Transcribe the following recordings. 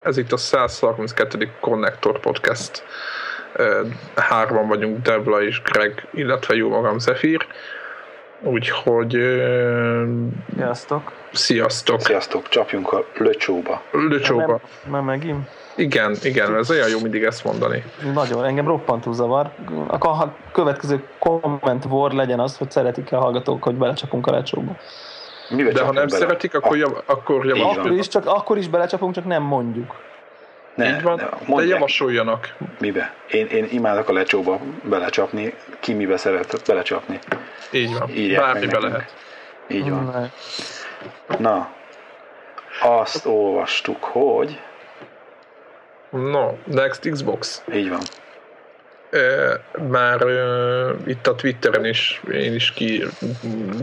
Ez itt a 132. Connector Podcast. Hárman vagyunk, Debla és Greg, illetve jó magam Zephyr. Úgyhogy... Sziasztok! Sziasztok! Sziasztok, csapjunk a löcsóba. Löcsóba. Már megint? Igen, igen, ez olyan jó mindig ezt mondani. Nagyon, engem roppantú zavar. A következő komment vor legyen az, hogy szeretik-e a hallgatók, hogy belecsapunk a lecsóba. Mivel De ha nem bele? szeretik, akkor, jav, akkor javasoljanak. Akkor is, csak, akkor is belecsapunk, csak nem mondjuk. Ne, Így van, ne, de javasoljanak. Mibe? Én, én imádok a lecsóba belecsapni. Ki mibe szeret belecsapni. Így van, Írják bármibe lehet. Így van. Na, azt olvastuk, hogy... No, Next Xbox. Így van már itt a Twitteren is én is ki,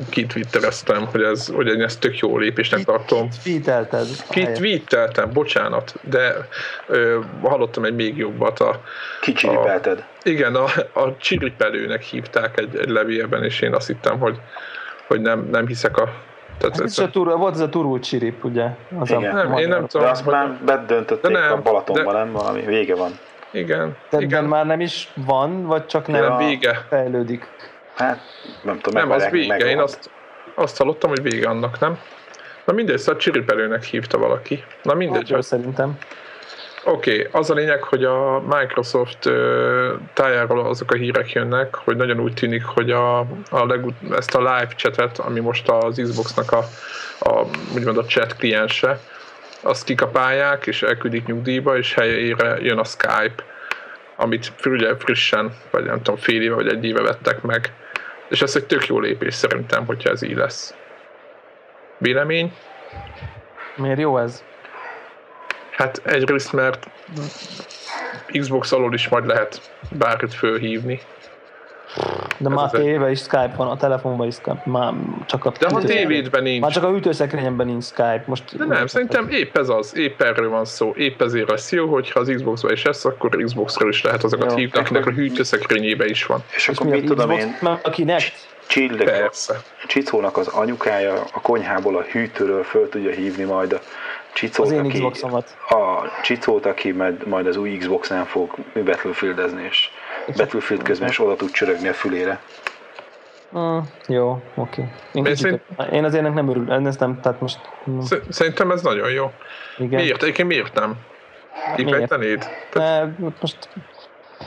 ki twittereztem, hogy ez, hogy én ezt tök jó lépésnek tartom. Tweetelted. Ki tweeteltem, bocsánat, de ö, hallottam egy még jobbat. A, Kicsiripelted. A, igen, a, a csiripelőnek hívták egy, egy levélben, és én azt hittem, hogy, hogy nem, nem hiszek a tehát ez, ez a tur, volt ez a turul csirip, ugye? Az Igen. A, nem, én nem tudom. De azt már bedöntötték nem, a Balatonban, de, nem? Valami vége van. Igen. Tehát igen. már nem is van, vagy csak nem a... vége. fejlődik? Hát, nem tudom. Nem, az vége. Én azt, azt hallottam, hogy vége annak, nem? Na mindegy, szóval csiripelőnek hívta valaki. Na mindegy. Hát, szerintem. Oké, okay, az a lényeg, hogy a Microsoft uh, tájáról azok a hírek jönnek, hogy nagyon úgy tűnik, hogy a, a legut- ezt a live chatet, ami most az Xboxnak a, a úgymond a chat kliense, azt kikapálják, és elküldik nyugdíjba, és helyére jön a Skype, amit ugye frissen, vagy nem tudom, fél éve vagy egy éve vettek meg. És ez egy tök jó lépés szerintem, hogyha ez így lesz. Vélemény? Miért jó ez? Hát egyrészt, mert Xbox alól is majd lehet bárkit fölhívni, de már a tévében is Skype van, a telefonban is Skype, már csak a De a tévédben nincs. Már csak a ütőszekrényemben nincs Skype. Most De nem, szerintem épp ez az, épp erről van szó, épp ezért lesz jó, hogyha az Xbox-ban is lesz, akkor Xbox-ról is lehet azokat hívni, akinek a hűtőszekrényében is van. És, és akkor mit tudom én? Akinek? Csillek. Csicónak az anyukája a konyhából a hűtőről föl tudja hívni majd a Csicót, az én aki, Xboxomat. A Csicót, aki majd, majd az új Xbox-nál fog Battlefieldezni, és Battlefield közben is oda tud csörögni a fülére. Mm, jó, oké. Okay. Én, szerint... én azért ennek nem örül, ezt nem, tehát most... Szerintem ez nagyon jó. Igen. Miért? Egyébként miért nem? Kifejtenéd? Tehát... most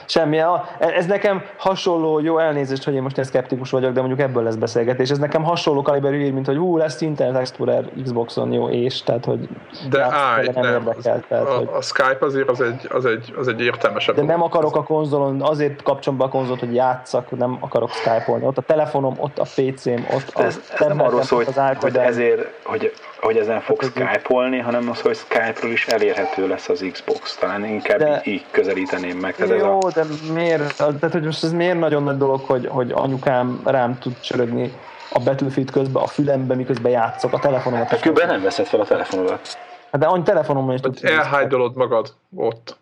Semmi. Ez nekem hasonló, jó elnézést, hogy én most szkeptikus vagyok, de mondjuk ebből lesz beszélgetés. Ez nekem hasonló kaliberű ír, mint hogy ú, lesz Internet Explorer Xboxon, jó, és tehát, hogy de állj, nem, nem érdekel. Tehát, a, hogy... a, Skype azért az egy, az egy, az egy értelmesebb. De nem akarok a konzolon, azért kapcsolom be a konzolt, hogy játszak, nem akarok Skype-olni. Ott a telefonom, ott a PC-m, ott a ez, ez nem arról szól, hogy, hogy ezért, hogy hogy ezen fog Skype-olni, hanem az, hogy Skype-ról is elérhető lesz az Xbox. Talán inkább de, így közelíteném meg. Tehát jó, ez a... de miért, tehát hogy most ez miért nagyon nagy dolog, hogy, hogy anyukám rám tud csörögni a Battlefield közben, a fülembe, miközben játszok a telefonomat. Hát különben nem veszed fel a telefonodat. Hát de annyi telefonomon is tudsz. Elhájdolod magad ott.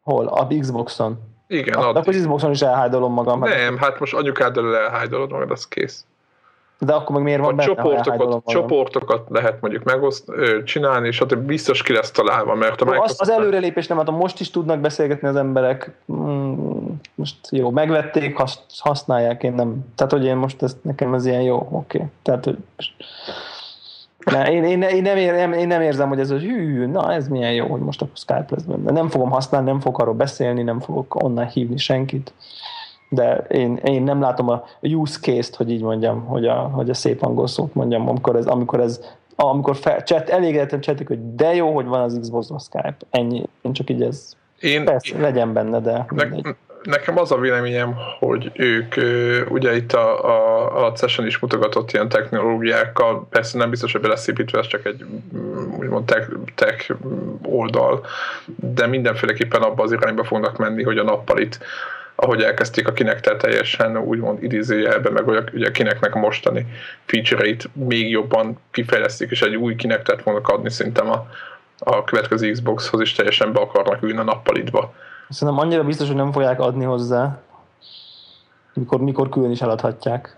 Hol? A Xboxon. Igen, a, Akkor az Xboxon is elhájdolom magam. Nem, hát most anyukáddal elhájdolod magad, az kész. De akkor meg miért van benne, csoportokat, csoportokat lehet mondjuk megoszt, csinálni, és hát biztos ki lesz találva, mert a Microsoft... Az, az előrelépés nem, hát most is tudnak beszélgetni az emberek, mm, most jó, megvették, használják, én nem, tehát hogy én most ezt, nekem ez ilyen jó, oké, okay. tehát hogy ne, én, én, én, nem ér, én nem érzem, hogy ez az hű, na ez milyen jó, hogy most akkor Skype lesz benne. Nem fogom használni, nem fogok arról beszélni, nem fogok onnan hívni senkit de én, én nem látom a use case-t, hogy így mondjam, hogy a, hogy a szép angol szót mondjam, amikor ez, amikor ez amikor fel, chat, elégedetten csetik, hogy de jó, hogy van az Xbox a Skype. Ennyi. Én csak így ez én, persze, én, legyen benne, de ne, Nekem az a véleményem, hogy ők ugye itt a, a, a session is mutogatott ilyen technológiákkal, persze nem biztos, hogy beleszépítve, ez csak egy mm, úgymond tech, tech oldal, de mindenféleképpen abba az irányba fognak menni, hogy a nappalit ahogy elkezdték a kinektel teljesen úgymond idézőjelbe, meg ugye a kineknek a mostani feature-eit még jobban kifejlesztik, és egy új kinektet fognak adni szerintem a, a következő Xboxhoz, és teljesen be akarnak ülni a nappalitba. Szerintem annyira biztos, hogy nem fogják adni hozzá, mikor, mikor külön is eladhatják.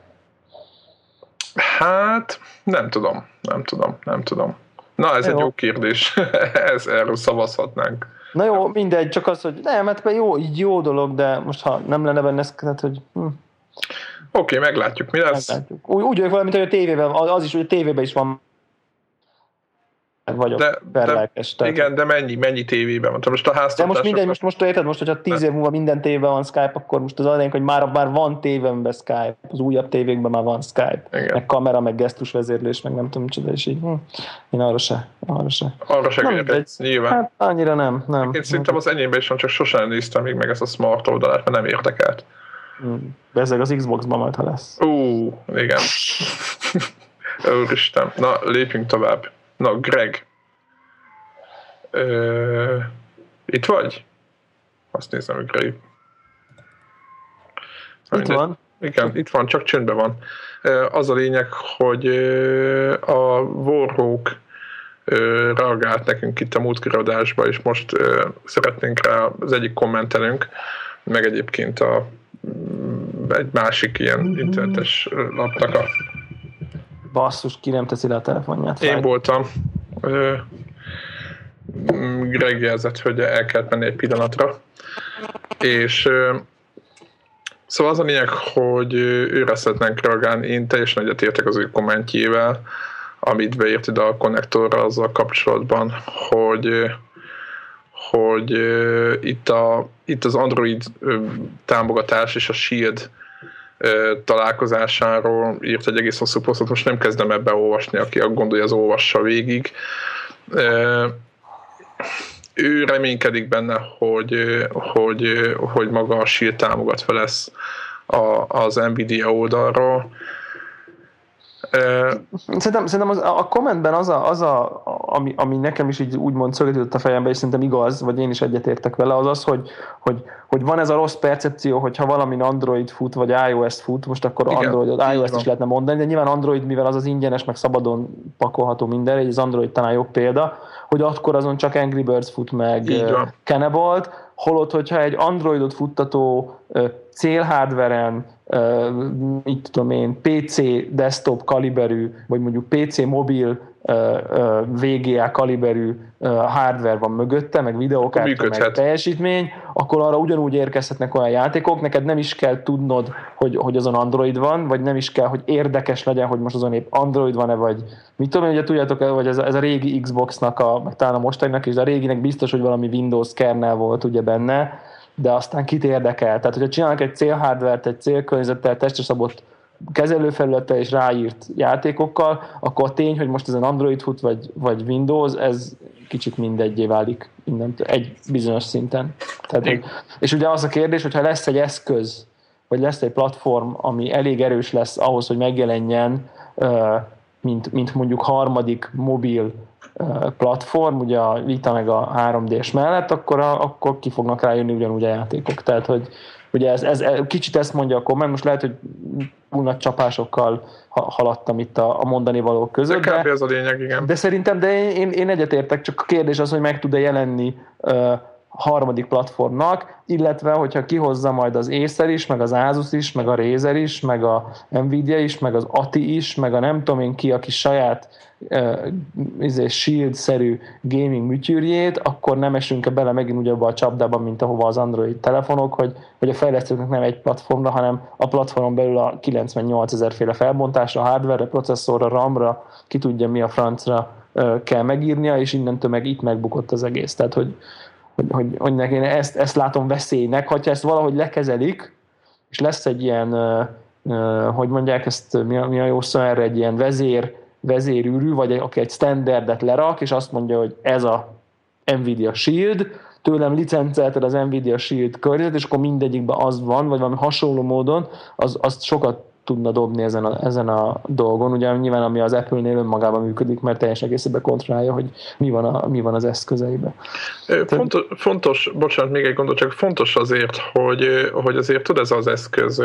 Hát, nem tudom, nem tudom, nem tudom. Na, ez jó. egy jó kérdés. ez, erről szavazhatnánk. Na jó, mindegy, csak az, hogy nem, mert hát jó, így jó dolog, de most ha nem lenne benne, hát, hogy... Hm. Oké, okay, meglátjuk, mi lesz. Meglátjuk. Úgy, úgy vagyok valamint, hogy a tévében, az is, hogy a tévében is van vagyok de, perlelkes. De, igen, de mennyi, mennyi tévében van? Most a De most mindegy, most, most érted, most, hogyha tíz év múlva minden tévében van Skype, akkor most az adénk, hogy már, már van tévemben Skype, az újabb tévékben már van Skype, igen. meg kamera, meg gesztusvezérlés, meg nem tudom micsoda, és így hm, én arra se, arra se. Arra se nem, nyilván. Hát annyira nem, nem. Én szerintem az enyémben is van, csak sosem néztem még meg ezt a smart oldalát, mert nem érdekelt. Hmm. Bezzeg az Xbox-ban majd, ha lesz. Ú, igen. Úristen. Na, lépjünk tovább. Na, Greg, Ö, itt vagy? Azt nézem, hogy Grave. Itt van. Igen, itt van, csak csöndben van. Az a lényeg, hogy a Warhawk reagált nekünk itt a múltkori adásba, és most szeretnénk rá az egyik kommentelünk, meg egyébként a, egy másik ilyen internetes lapnak a... Basszus, ki nem teszi le a telefonját. Én voltam. Greg jelzett, hogy el kellett menni egy pillanatra. És szóval az a lényeg, hogy őre szeretnénk reagálni, én teljesen egyetértek az ő kommentjével, amit beírt ide a konnektorra azzal kapcsolatban, hogy hogy itt, a, itt az Android támogatás és a Shield találkozásáról írt egy egész hosszú posztot, most nem kezdem ebbe olvasni, aki gondolja, az olvassa végig ő reménykedik benne, hogy, hogy, hogy maga a Shield támogatva lesz a, az Nvidia oldalról. Szerintem, szerintem az, a kommentben az, a, az a, ami, ami nekem is így úgymond szögetődött a fejembe, és szerintem igaz, vagy én is egyetértek vele, az az, hogy, hogy, hogy van ez a rossz percepció, hogy ha valami Android fut, vagy iOS fut, most akkor Igen, Android, iOS is lehetne mondani, de nyilván Android, mivel az az ingyenes, meg szabadon pakolható minden, egy az Android talán jobb példa, hogy akkor azon csak Angry Birds fut meg Cannibalt, holott, hogyha egy Androidot futtató célhardveren, mit tudom én, PC desktop kaliberű, vagy mondjuk PC mobil VGA kaliberű hardware van mögötte, meg videókártya, meg teljesítmény, akkor arra ugyanúgy érkezhetnek olyan játékok, neked nem is kell tudnod, hogy, hogy azon Android van, vagy nem is kell, hogy érdekes legyen, hogy most azon épp Android van-e, vagy mit tudom én, ugye tudjátok, vagy ez, ez a régi Xbox-nak, a, meg talán a mostaninak is, de a réginek biztos, hogy valami Windows kernel volt ugye benne, de aztán kit érdekel. Tehát, hogyha csinálnak egy célhardvert, egy célkörnyezettel, testre szabott kezelőfelülettel és ráírt játékokkal, akkor a tény, hogy most ez az Android fut, vagy, vagy Windows, ez kicsit mindegyé válik mindentől, egy bizonyos szinten. Tehát, és ugye az a kérdés, hogyha lesz egy eszköz, vagy lesz egy platform, ami elég erős lesz ahhoz, hogy megjelenjen, mint, mint mondjuk harmadik mobil platform, ugye a Vita meg a 3D-s mellett, akkor, a, akkor ki fognak rájönni ugyanúgy a játékok. Tehát, hogy ugye ez, ez, kicsit ezt mondja a komment, most lehet, hogy túl nagy csapásokkal haladtam itt a, a mondani valók között. De, de, ez a lényeg, igen. De szerintem, de én, én egyetértek, csak a kérdés az, hogy meg tud-e jelenni uh, harmadik platformnak, illetve hogyha kihozza majd az Acer is, meg az Asus is, meg a Razer is, meg a Nvidia is, meg az ATI is, meg a nem tudom én ki, aki saját uh, Shield-szerű gaming műtyűrjét, akkor nem esünk-e bele megint ugye abba a csapdában, mint ahova az Android telefonok, hogy, hogy a fejlesztőknek nem egy platformra, hanem a platformon belül a 98 ezer féle felbontásra, hardware processzorra, RAM-ra, ki tudja mi a francra kell megírnia, és innentől meg itt megbukott az egész. Tehát, hogy, hogy, hogy, én ezt, ezt látom veszélynek, hogyha ezt valahogy lekezelik, és lesz egy ilyen, hogy mondják ezt, mi a, mi a jó szó erre, egy ilyen vezér, vezérűrű, vagy aki egy standardet lerak, és azt mondja, hogy ez a Nvidia Shield, tőlem licencelted az Nvidia Shield környezet, és akkor mindegyikben az van, vagy valami hasonló módon, az, az sokat tudna dobni ezen a, ezen a dolgon. Ugye nyilván ami az Apple-nél önmagában működik, mert teljes egészében kontrollálja, hogy mi van, a, mi van az eszközeibe. Fontos, fontos, bocsánat, még egy gondot, csak fontos azért, hogy, hogy azért tud ez az eszköz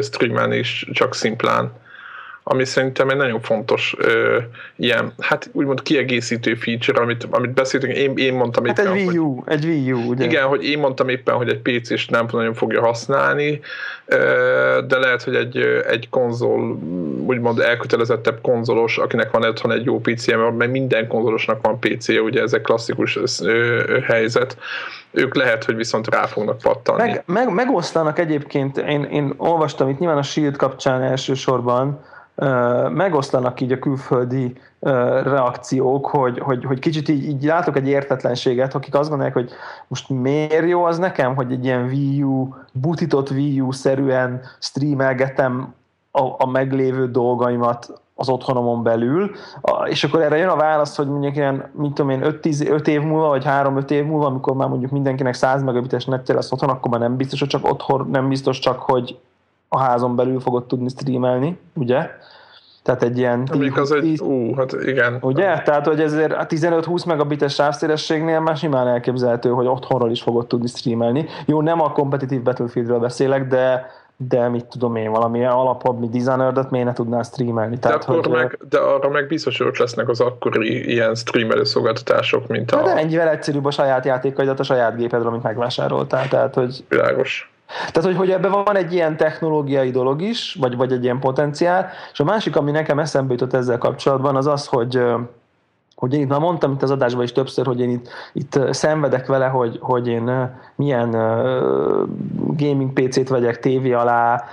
streamen is csak szimplán ami szerintem egy nagyon fontos ö, ilyen, hát úgymond kiegészítő feature, amit, amit beszéltünk, én, én mondtam hát éppen, egy Wii U, hogy, egy Wii U, ugye? Igen, hogy én mondtam éppen, hogy egy PC-s nem nagyon fogja használni, ö, de lehet, hogy egy, egy konzol úgymond elkötelezettebb konzolos, akinek van otthon egy jó pc mert minden konzolosnak van pc ugye ez egy klasszikus helyzet, ők lehet, hogy viszont rá fognak pattanni. Meg, meg, megosztanak egyébként, én, én olvastam itt nyilván a Shield kapcsán elsősorban, megoszlanak így a külföldi reakciók, hogy, hogy, hogy kicsit így, így látok egy értetlenséget, akik azt gondolják, hogy most miért jó az nekem, hogy egy ilyen Wii U, butított Wii U-szerűen streamelgetem a, a meglévő dolgaimat az otthonomon belül, és akkor erre jön a válasz, hogy mondjuk ilyen, mit tudom én, 5 év múlva, vagy 3-5 év múlva, amikor már mondjuk mindenkinek 100 megabites netje lesz otthon, akkor már nem biztos, hogy csak otthon, nem biztos csak, hogy a házon belül fogod tudni streamelni, ugye? Tehát egy ilyen... Amik az egy, ú, hát igen. Ugye? Tehát, hogy ezért a 15-20 megabites sávszélességnél már simán elképzelhető, hogy otthonról is fogod tudni streamelni. Jó, nem a kompetitív Battlefieldről beszélek, de de mit tudom én, valami alapabb, mi Dishonored-et miért ne tudnál streamelni? Tehát, de, akkor hogy, meg, de arra meg biztos, hogy lesznek az akkori ilyen streamelő szolgáltatások, mint a... De ennyivel egyszerűbb a saját játékaidat a saját gépedről, amit megvásároltál, tehát hogy... Világos. Tehát, hogy, hogy ebben van egy ilyen technológiai dolog is, vagy, vagy egy ilyen potenciál, és a másik, ami nekem eszembe jutott ezzel kapcsolatban, az az, hogy hogy én itt már mondtam itt az adásban is többször, hogy én itt, itt szenvedek vele, hogy, hogy én milyen gaming PC-t vegyek tévé alá,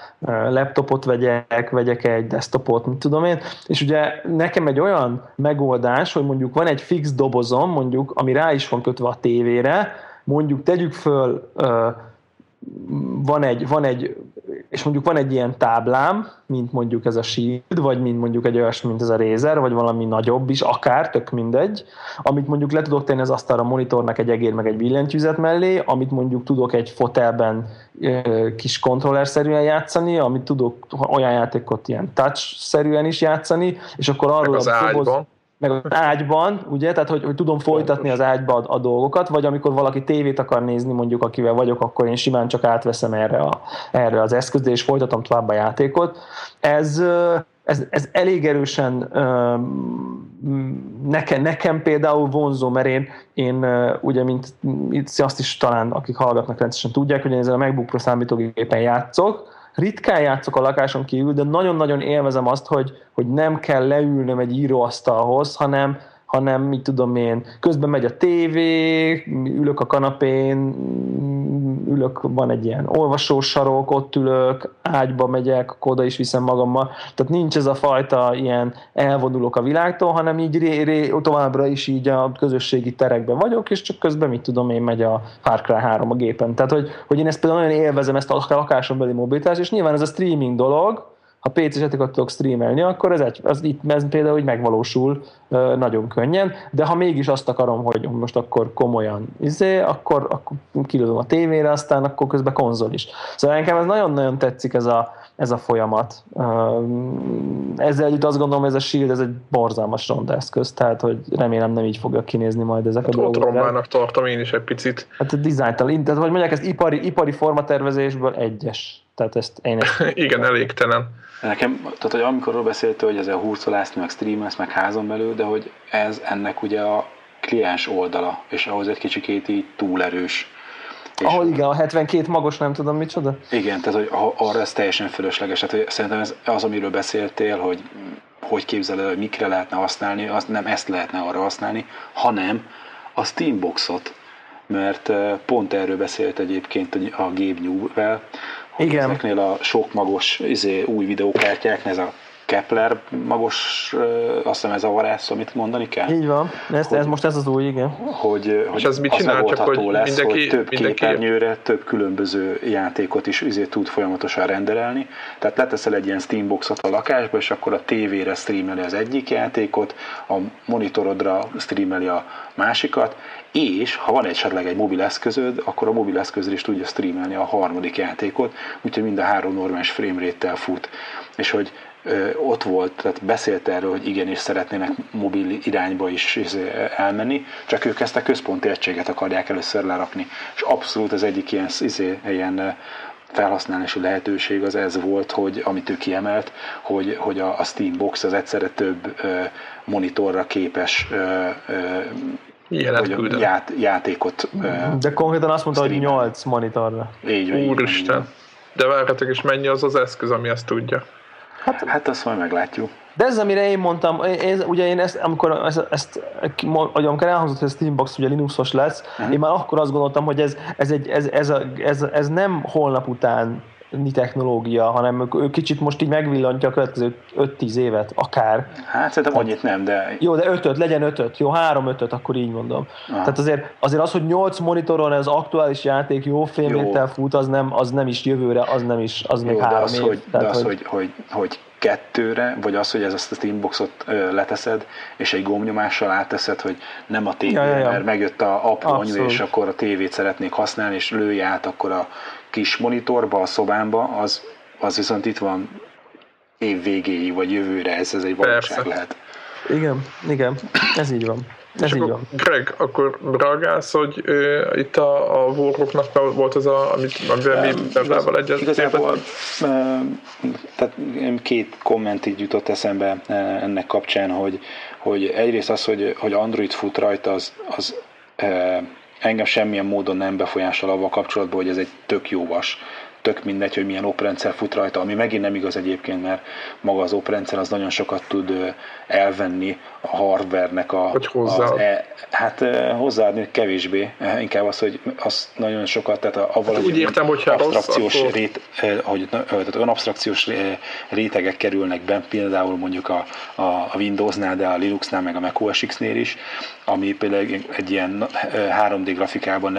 laptopot vegyek, vegyek egy desktopot, mit tudom én, és ugye nekem egy olyan megoldás, hogy mondjuk van egy fix dobozom, mondjuk, ami rá is van kötve a tévére, mondjuk tegyük föl van egy, van egy, és mondjuk van egy ilyen táblám, mint mondjuk ez a Shield, vagy mint mondjuk egy olyasmi, mint ez a Razer, vagy valami nagyobb is, akár, tök mindegy, amit mondjuk le tudok tenni az asztalra monitornak egy egér, meg egy billentyűzet mellé, amit mondjuk tudok egy fotelben kis kontrollerszerűen játszani, amit tudok olyan játékot ilyen touch-szerűen is játszani, és akkor arról az a doboz, meg az ágyban, ugye, tehát hogy, hogy tudom folytatni az ágyba a, a dolgokat, vagy amikor valaki tévét akar nézni, mondjuk akivel vagyok, akkor én simán csak átveszem erre, a, erre az eszközre, és folytatom tovább a játékot. Ez, ez, ez elég erősen nekem, nekem például vonzó, mert én, én ugye, mint itt azt is talán, akik hallgatnak rendszeresen tudják, hogy én ezzel a MacBook Pro számítógépen játszok, ritkán játszok a lakáson kívül, de nagyon-nagyon élvezem azt, hogy, hogy nem kell leülnöm egy íróasztalhoz, hanem, hanem mit tudom én, közben megy a tévé, ülök a kanapén, ülök, van egy ilyen olvasósarok, ott ülök, ágyba megyek, akkor oda is viszem magammal. Tehát nincs ez a fajta ilyen elvonulok a világtól, hanem így ré, ré, továbbra is így a közösségi terekben vagyok, és csak közben mit tudom én, megy a Far Cry 3 a gépen. Tehát, hogy, hogy én ezt például nagyon élvezem, ezt a lakáson beli mobilitást, és nyilván ez a streaming dolog, ha PC-s játékot tudok streamelni, akkor ez, egy, az itt ez például hogy megvalósul nagyon könnyen, de ha mégis azt akarom, hogy most akkor komolyan izé, akkor, akkor kilődöm a tévére, aztán akkor közben konzol is. Szóval nekem ez nagyon-nagyon tetszik ez a, ez a folyamat. Ezzel együtt azt gondolom, hogy ez a Shield ez egy borzalmas ronda eszköz, tehát hogy remélem nem így fogja kinézni majd ezek hát a dolgok. Ott tartom én is egy picit. Hát a dizájntal, tehát hogy mondják, ez ipari, ipari formatervezésből egyes. Tehát ezt én ezt... Igen, elégtelen. Nekem, tehát hogy amikor beszéltél, hogy ez a hurcolászni, meg streamelsz, meg házon belül, de hogy ez ennek ugye a kliens oldala, és ahhoz egy kicsikét így túl erős. Ahol igen, a 72 magos nem tudom micsoda. Igen, tehát hogy arra ez teljesen fölösleges. Tehát, hogy szerintem ez az, amiről beszéltél, hogy hogy képzeled, hogy mikre lehetne használni, azt nem ezt lehetne arra használni, hanem a Steamboxot, mert eh, pont erről beszélt egyébként a Gabe New-vel, igen. Ezeknél a sok magos izé, új videókártyák, ez a Kepler magos, azt hiszem ez a varász, amit mondani kell. Így van, ez, hogy, ez most ez az új, igen. Hogy, hogy ez mit csinál, csak hogy lesz, mindenki, hogy több mindenki... képernyőre több különböző játékot is izé tud folyamatosan rendelni. Tehát leteszel egy ilyen Steamboxot a lakásba, és akkor a tévére streameli az egyik játékot, a monitorodra streameli a másikat, és ha van esetleg egy mobil eszközöd, akkor a mobil eszközre is tudja streamelni a harmadik játékot, úgyhogy mind a három normális framerate fut. És hogy ott volt, tehát beszélt erről, hogy igenis szeretnének mobil irányba is izé, elmenni, csak ők ezt a központi egységet akarják először lerakni. És abszolút az egyik ilyen, izé, ilyen felhasználási lehetőség az ez volt, hogy amit ő kiemelt, hogy, hogy a, a Steambox az egyszerre több ö, monitorra képes ö, ö, Jelet ját, játékot De konkrétan azt mondta, hogy 8 monitorra. Így, Úristen. De várhatok is mennyi az az eszköz, ami ezt tudja. Hát, hát azt majd meglátjuk. De ez, amire én mondtam, én, ugye én ezt, amikor ezt, ezt amikor elhangzott, hogy a Steambox ugye Linuxos lesz, uh-huh. én már akkor azt gondoltam, hogy ez, ez, egy, ez, ez, a, ez, ez nem holnap után technológia, hanem ő kicsit most így megvillantja a következő 5-10 évet, akár. Hát szerintem annyit nem, de... Jó, de 5 legyen 5 jó, 3 5 akkor így mondom. Aha. Tehát azért, azért az, hogy 8 monitoron az aktuális játék jó félméttel fut, az nem, az nem is jövőre, az nem is, az jó, még három az, év. Hogy, Tehát, de az, hogy, hogy, hogy kettőre, vagy az, hogy ez azt a Steamboxot leteszed, és egy gombnyomással áteszed, hogy nem a tévé, ja, ja, ja. mert megjött a apu anyu, és akkor a tévét szeretnék használni, és lőj át akkor a kis monitorba, a szobámba, az, az viszont itt van év végéig, vagy jövőre, ez, ez egy valóság Persze. lehet. Igen, igen, ez így van. Ez így akkor, van. Greg, akkor reagálsz, hogy ö, itt a, a warrocknak volt az, a, amit, amivel mi Bevlával egyet Igazából tehát két komment így jutott eszembe ennek kapcsán, hogy, hogy egyrészt az, hogy, hogy Android fut rajta, az, az engem semmilyen módon nem befolyásol avval kapcsolatban, hogy ez egy tök jó vas. Tök mindegy, hogy milyen oprendszer fut rajta, ami megint nem igaz egyébként, mert maga az oprendszer az nagyon sokat tud elvenni a hardvernek a... Hogy hozzá. Az e, hát hozzáadni kevésbé, inkább az, hogy az nagyon sokat, tehát a, a hát úgy értem, hogy abstrakciós rossz, rét, hogy, tehát olyan abstrakciós rétegek kerülnek be, például mondjuk a, a, a Windowsnál, de a Linuxnál, meg a Mac OS X-nél is, ami például egy ilyen 3D grafikában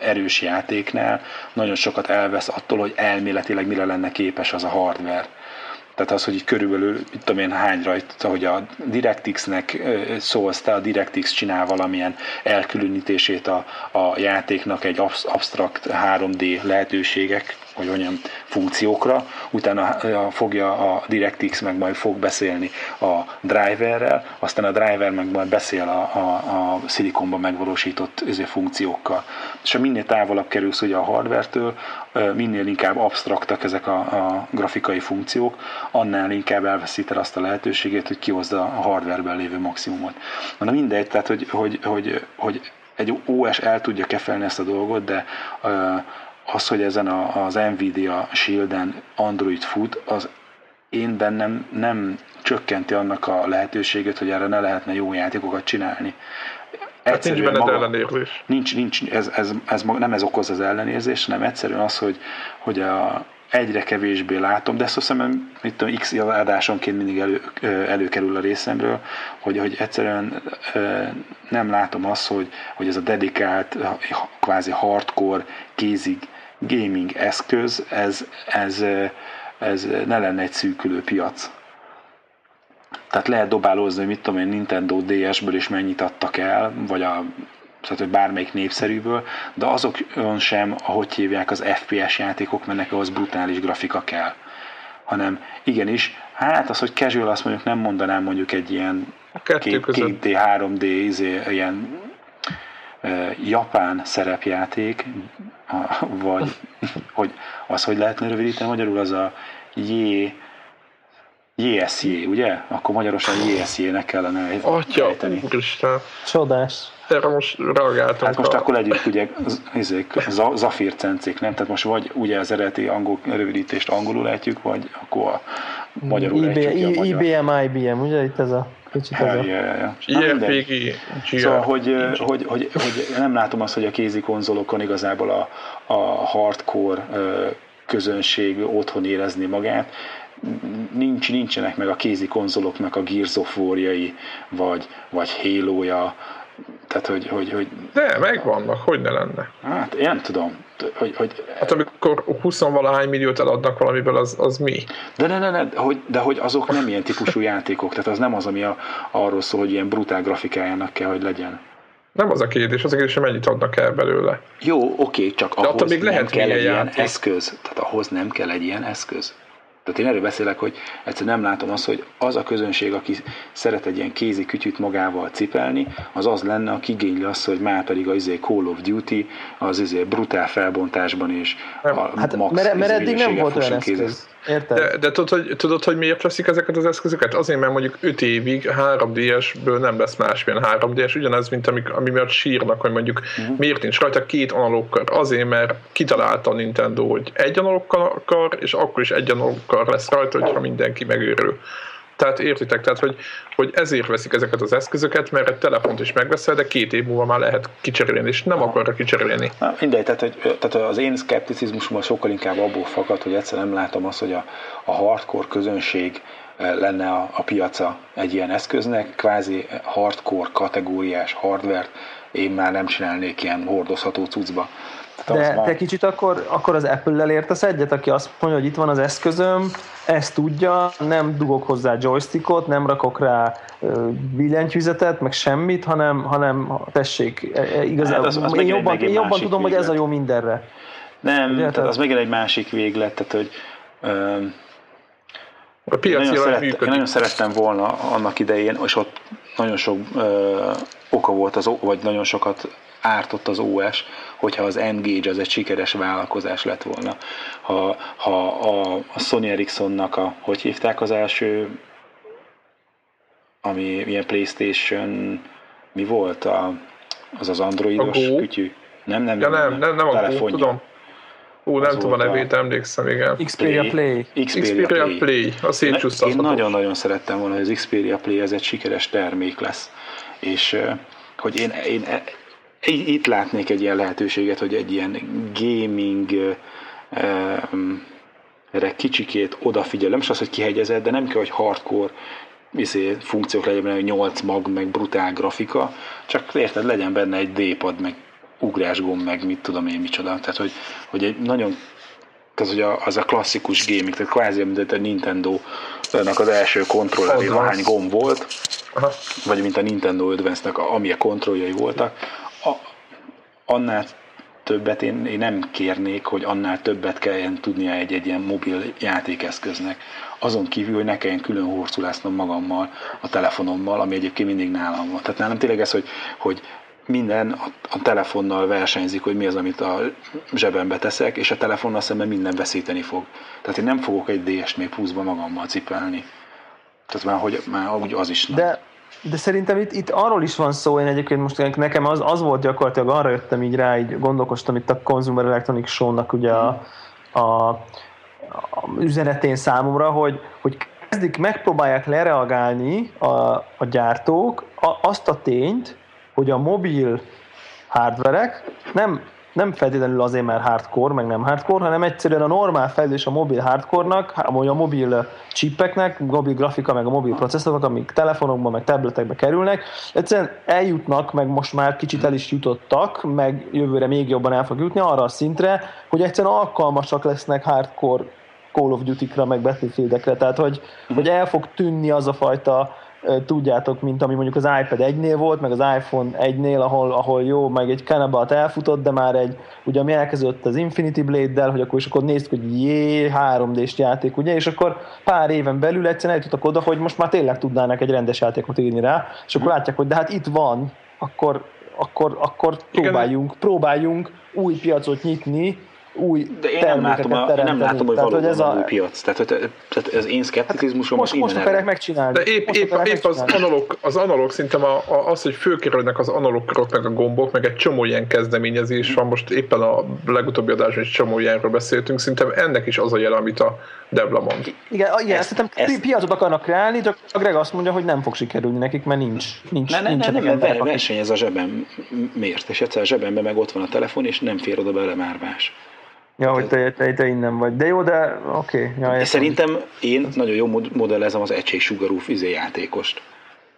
erős játéknál nagyon sokat elvesz attól, hogy elméletileg mire lenne képes az a hardware. Tehát az, hogy így körülbelül, mit tudom én, hány rajta, hogy a DirectX-nek szólsz, te a DirectX csinál valamilyen elkülönítését a, a játéknak egy absztrakt 3D lehetőségek hogy mondjam, funkciókra, utána fogja a DirectX meg majd fog beszélni a driverrel, aztán a driver meg majd beszél a, a, a szilikonban megvalósított funkciókkal. És ha minél távolabb kerülsz ugye a hardware-től, minél inkább absztraktak ezek a, a grafikai funkciók, annál inkább elveszíted azt a lehetőségét, hogy kihozd a hardwareben lévő maximumot. Na mindegy, tehát hogy, hogy, hogy, hogy egy OS el tudja kefelni ezt a dolgot, de az, hogy ezen a, az Nvidia Shield-en Android fut, az én bennem nem csökkenti annak a lehetőséget, hogy erre ne lehetne jó játékokat csinálni. Hát nincs benned maga, ellenérzés. Nincs, nincs ez, ez, ez, nem ez okoz az ellenérzés, hanem egyszerűen az, hogy, hogy a, egyre kevésbé látom, de ezt azt hiszem, mit tudom, x adásonként mindig elő, előkerül a részemről, hogy, hogy egyszerűen nem látom azt, hogy, hogy ez a dedikált, kvázi hardcore, kézig gaming eszköz, ez, ez, ez ne lenne egy szűkülő piac. Tehát lehet dobálózni, hogy mit tudom én, Nintendo DS-ből is mennyit adtak el, vagy a tehát hogy bármelyik népszerűből, de azokon sem, ahogy hívják az FPS játékok, mert neki az brutális grafika kell. Hanem igenis, hát az, hogy casual, azt mondjuk nem mondanám mondjuk egy ilyen 2D, 3D, izé, ilyen japán szerepjáték, vagy hogy az, hogy lehetne rövidíteni magyarul, az a J, JSJ, ugye? Akkor magyarosan JSJ-nek kellene Atya, úristen. Csodás. Erre most reagáltam. Hát most a... akkor legyünk ugye izék, zafír cencék, nem? Tehát most vagy ugye az eredeti angol rövidítést angolul lehetjük, vagy akkor a magyarul IB, ejtjük a magyar. IBM, IBM, ugye itt ez a kicsit. Ja, ja, ja. Szóval, hogy, hogy, hogy, hogy, nem látom azt, hogy a kézi konzolokon igazából a, a hardcore közönség otthon érezni magát, nincs, nincsenek meg a kézi konzoloknak a Gears of War-jai, vagy, vagy Halo-ja, tehát, hogy, hogy, hogy... De, megvannak, hogy ne lenne? Hát, én nem tudom. Hogy, hogy... Hát amikor 20 valahány milliót eladnak valamiből, az, az mi? De, ne, ne, ne, hogy, de hogy azok nem ilyen típusú játékok, tehát az nem az, ami a, arról szól, hogy ilyen brutál grafikájának kell, hogy legyen. Nem az a kérdés, az a kérdés, hogy mennyit adnak el belőle. Jó, oké, csak De ahhoz még nem lehet kell egy ilyen eszköz. Tehát ahhoz nem kell egy ilyen eszköz. Tehát én erről beszélek, hogy egyszerűen nem látom azt, hogy az a közönség, aki szeret egy ilyen kézi kütyűt magával cipelni, az az lenne, aki igényli azt, hogy már pedig az izé Call of Duty, az izé brutál felbontásban és a hát, max mert, mert eddig nem volt olyan eszköz. Érted? De, de tudod, hogy, tudod, hogy miért veszik ezeket az eszközöket? Azért, mert mondjuk 5 évig 3DS-ből nem lesz másmilyen 3DS, ugyanez, mint ami, ami miatt sírnak, hogy mondjuk uh-huh. miért nincs rajta két analókkal. Azért, mert kitalálta a Nintendo, hogy egy analókkal akar, és akkor is egy analókkal lesz rajta, hogyha mindenki megőrül. Tehát értitek, tehát hogy, hogy ezért veszik ezeket az eszközöket, mert egy telefont is megveszel, de két év múlva már lehet kicserélni, és nem akarra kicserélni. Na, mindegy, tehát, hogy, tehát az én szkepticizmusom sokkal inkább abból fakad, hogy egyszer nem látom azt, hogy a, a hardcore közönség eh, lenne a, a piaca egy ilyen eszköznek, kvázi hardcore kategóriás hardware én már nem csinálnék ilyen hordozható cuccba. De te kicsit akkor, akkor az Apple-lel értesz egyet, aki azt mondja, hogy itt van az eszközöm, ezt tudja, nem dugok hozzá joystickot, nem rakok rá billentyűzetet, meg semmit, hanem, hanem tessék, e, e, igazából hát az, az én jobban, én jobban tudom, véglet. hogy ez a jó mindenre. Nem, Ugye, tehát az megint egy másik véglet, tehát hogy um, a piaci nagyon, szeret, én nagyon szerettem volna annak idején, és ott nagyon sok uh, oka volt, az, vagy nagyon sokat ártott az OS, hogyha az Engage az egy sikeres vállalkozás lett volna. Ha, ha a, a Sony Ericssonnak a, hogy hívták az első, ami ilyen Playstation, mi volt a, az az androidos kütyű? Nem, nem, ja, nem, nem, nem a Go, tudom. Ó, nem tudom a nevét, emlékszem, igen. Xperia Play. Xperia, Xperia Play. Play. A Én nagyon-nagyon szerettem volna, hogy az Xperia Play ez egy sikeres termék lesz. És hogy én, én itt látnék egy ilyen lehetőséget, hogy egy ilyen gaming erre kicsikét odafigyel, nem is az, hogy kihegyezett, de nem kell, hogy hardcore izé, funkciók legyen benne, hogy 8 mag, meg brutál grafika, csak érted, legyen benne egy D-pad, meg ugrásgomb, meg mit tudom én micsoda. Tehát, hogy, hogy egy nagyon tehát, hogy a, az a klasszikus gaming, tehát kvázi, mint a nintendo az első kontrollerén ahány gomb volt, Aha. vagy mint a Nintendo Advance-nek, amilyen kontrolljai voltak, a, annál többet én, én nem kérnék, hogy annál többet kelljen tudnia egy, egy ilyen mobil játékeszköznek. Azon kívül, hogy ne kelljen külön horculásznom magammal, a telefonommal, ami egyébként mindig nálam van. Tehát nálam tényleg ez, hogy, hogy minden a, a telefonnal versenyzik, hogy mi az, amit a zsebembe teszek, és a telefonnal szemben minden veszíteni fog. Tehát én nem fogok egy DS még pluszba magammal cipelni. Tehát már, hogy már úgy az is De, de szerintem itt, itt arról is van szó, én egyébként most nekem az, az volt gyakorlatilag, arra jöttem így rá, így gondolkoztam itt a Consumer Electronics Show-nak ugye a, a, a üzenetén számomra, hogy, hogy kezdik, megpróbálják lereagálni a, a gyártók azt a tényt, hogy a mobil hardverek nem nem feltétlenül azért, mert hardcore, meg nem hardcore, hanem egyszerűen a normál fejlődés a mobil hardcore-nak, vagy a mobil chipeknek, mobil grafika, meg a mobil processzorok, amik telefonokban, meg tabletekbe kerülnek, egyszerűen eljutnak, meg most már kicsit el is jutottak, meg jövőre még jobban el fog jutni arra a szintre, hogy egyszerűen alkalmasak lesznek hardcore Call of Duty-kra, meg Battlefield-ekre, tehát hogy, hogy el fog tűnni az a fajta tudjátok, mint ami mondjuk az iPad 1-nél volt, meg az iPhone 1-nél, ahol, ahol jó, meg egy Cannibalt elfutott, de már egy, ugye ami elkezdődött az Infinity Blade-del, hogy akkor, és akkor néztük, hogy jé, 3D-s játék, ugye, és akkor pár éven belül egyszerűen eljutottak oda, hogy most már tényleg tudnának egy rendes játékot írni rá, és akkor látják, hogy de hát itt van, akkor, akkor, akkor próbáljunk, próbáljunk új piacot nyitni, új De én nem látom, a, én nem látom, hogy tehát, valóban hogy ez a... új piac. Tehát, hogy, tehát ez én szkepticizmusom hát most, most akarják megcsinálni. De épp, épp, épp az, analóg, az analóg szintem a, a, az, hogy fölkerülnek az analógok, meg a gombok, meg egy csomó ilyen kezdeményezés van. Most éppen a legutóbbi adásban egy csomó ilyenről beszéltünk. Szerintem ennek is az a jel, amit a Debla mond. Igen, igen ezt, szerintem ezt... piacot akarnak kreálni, csak a Greg azt mondja, hogy nem fog sikerülni nekik, mert nincs. nincs ne, ne, ne, nem, nem, verseny ez a zsebem miért? És egyszer a zsebemben meg ott van a telefon, és nem fér oda bele márvás. Ja, hogy te, te, te innen vagy. De jó, de oké. Okay. Ja, Szerintem én nagyon jó modellezem az egységsugarú izé játékost.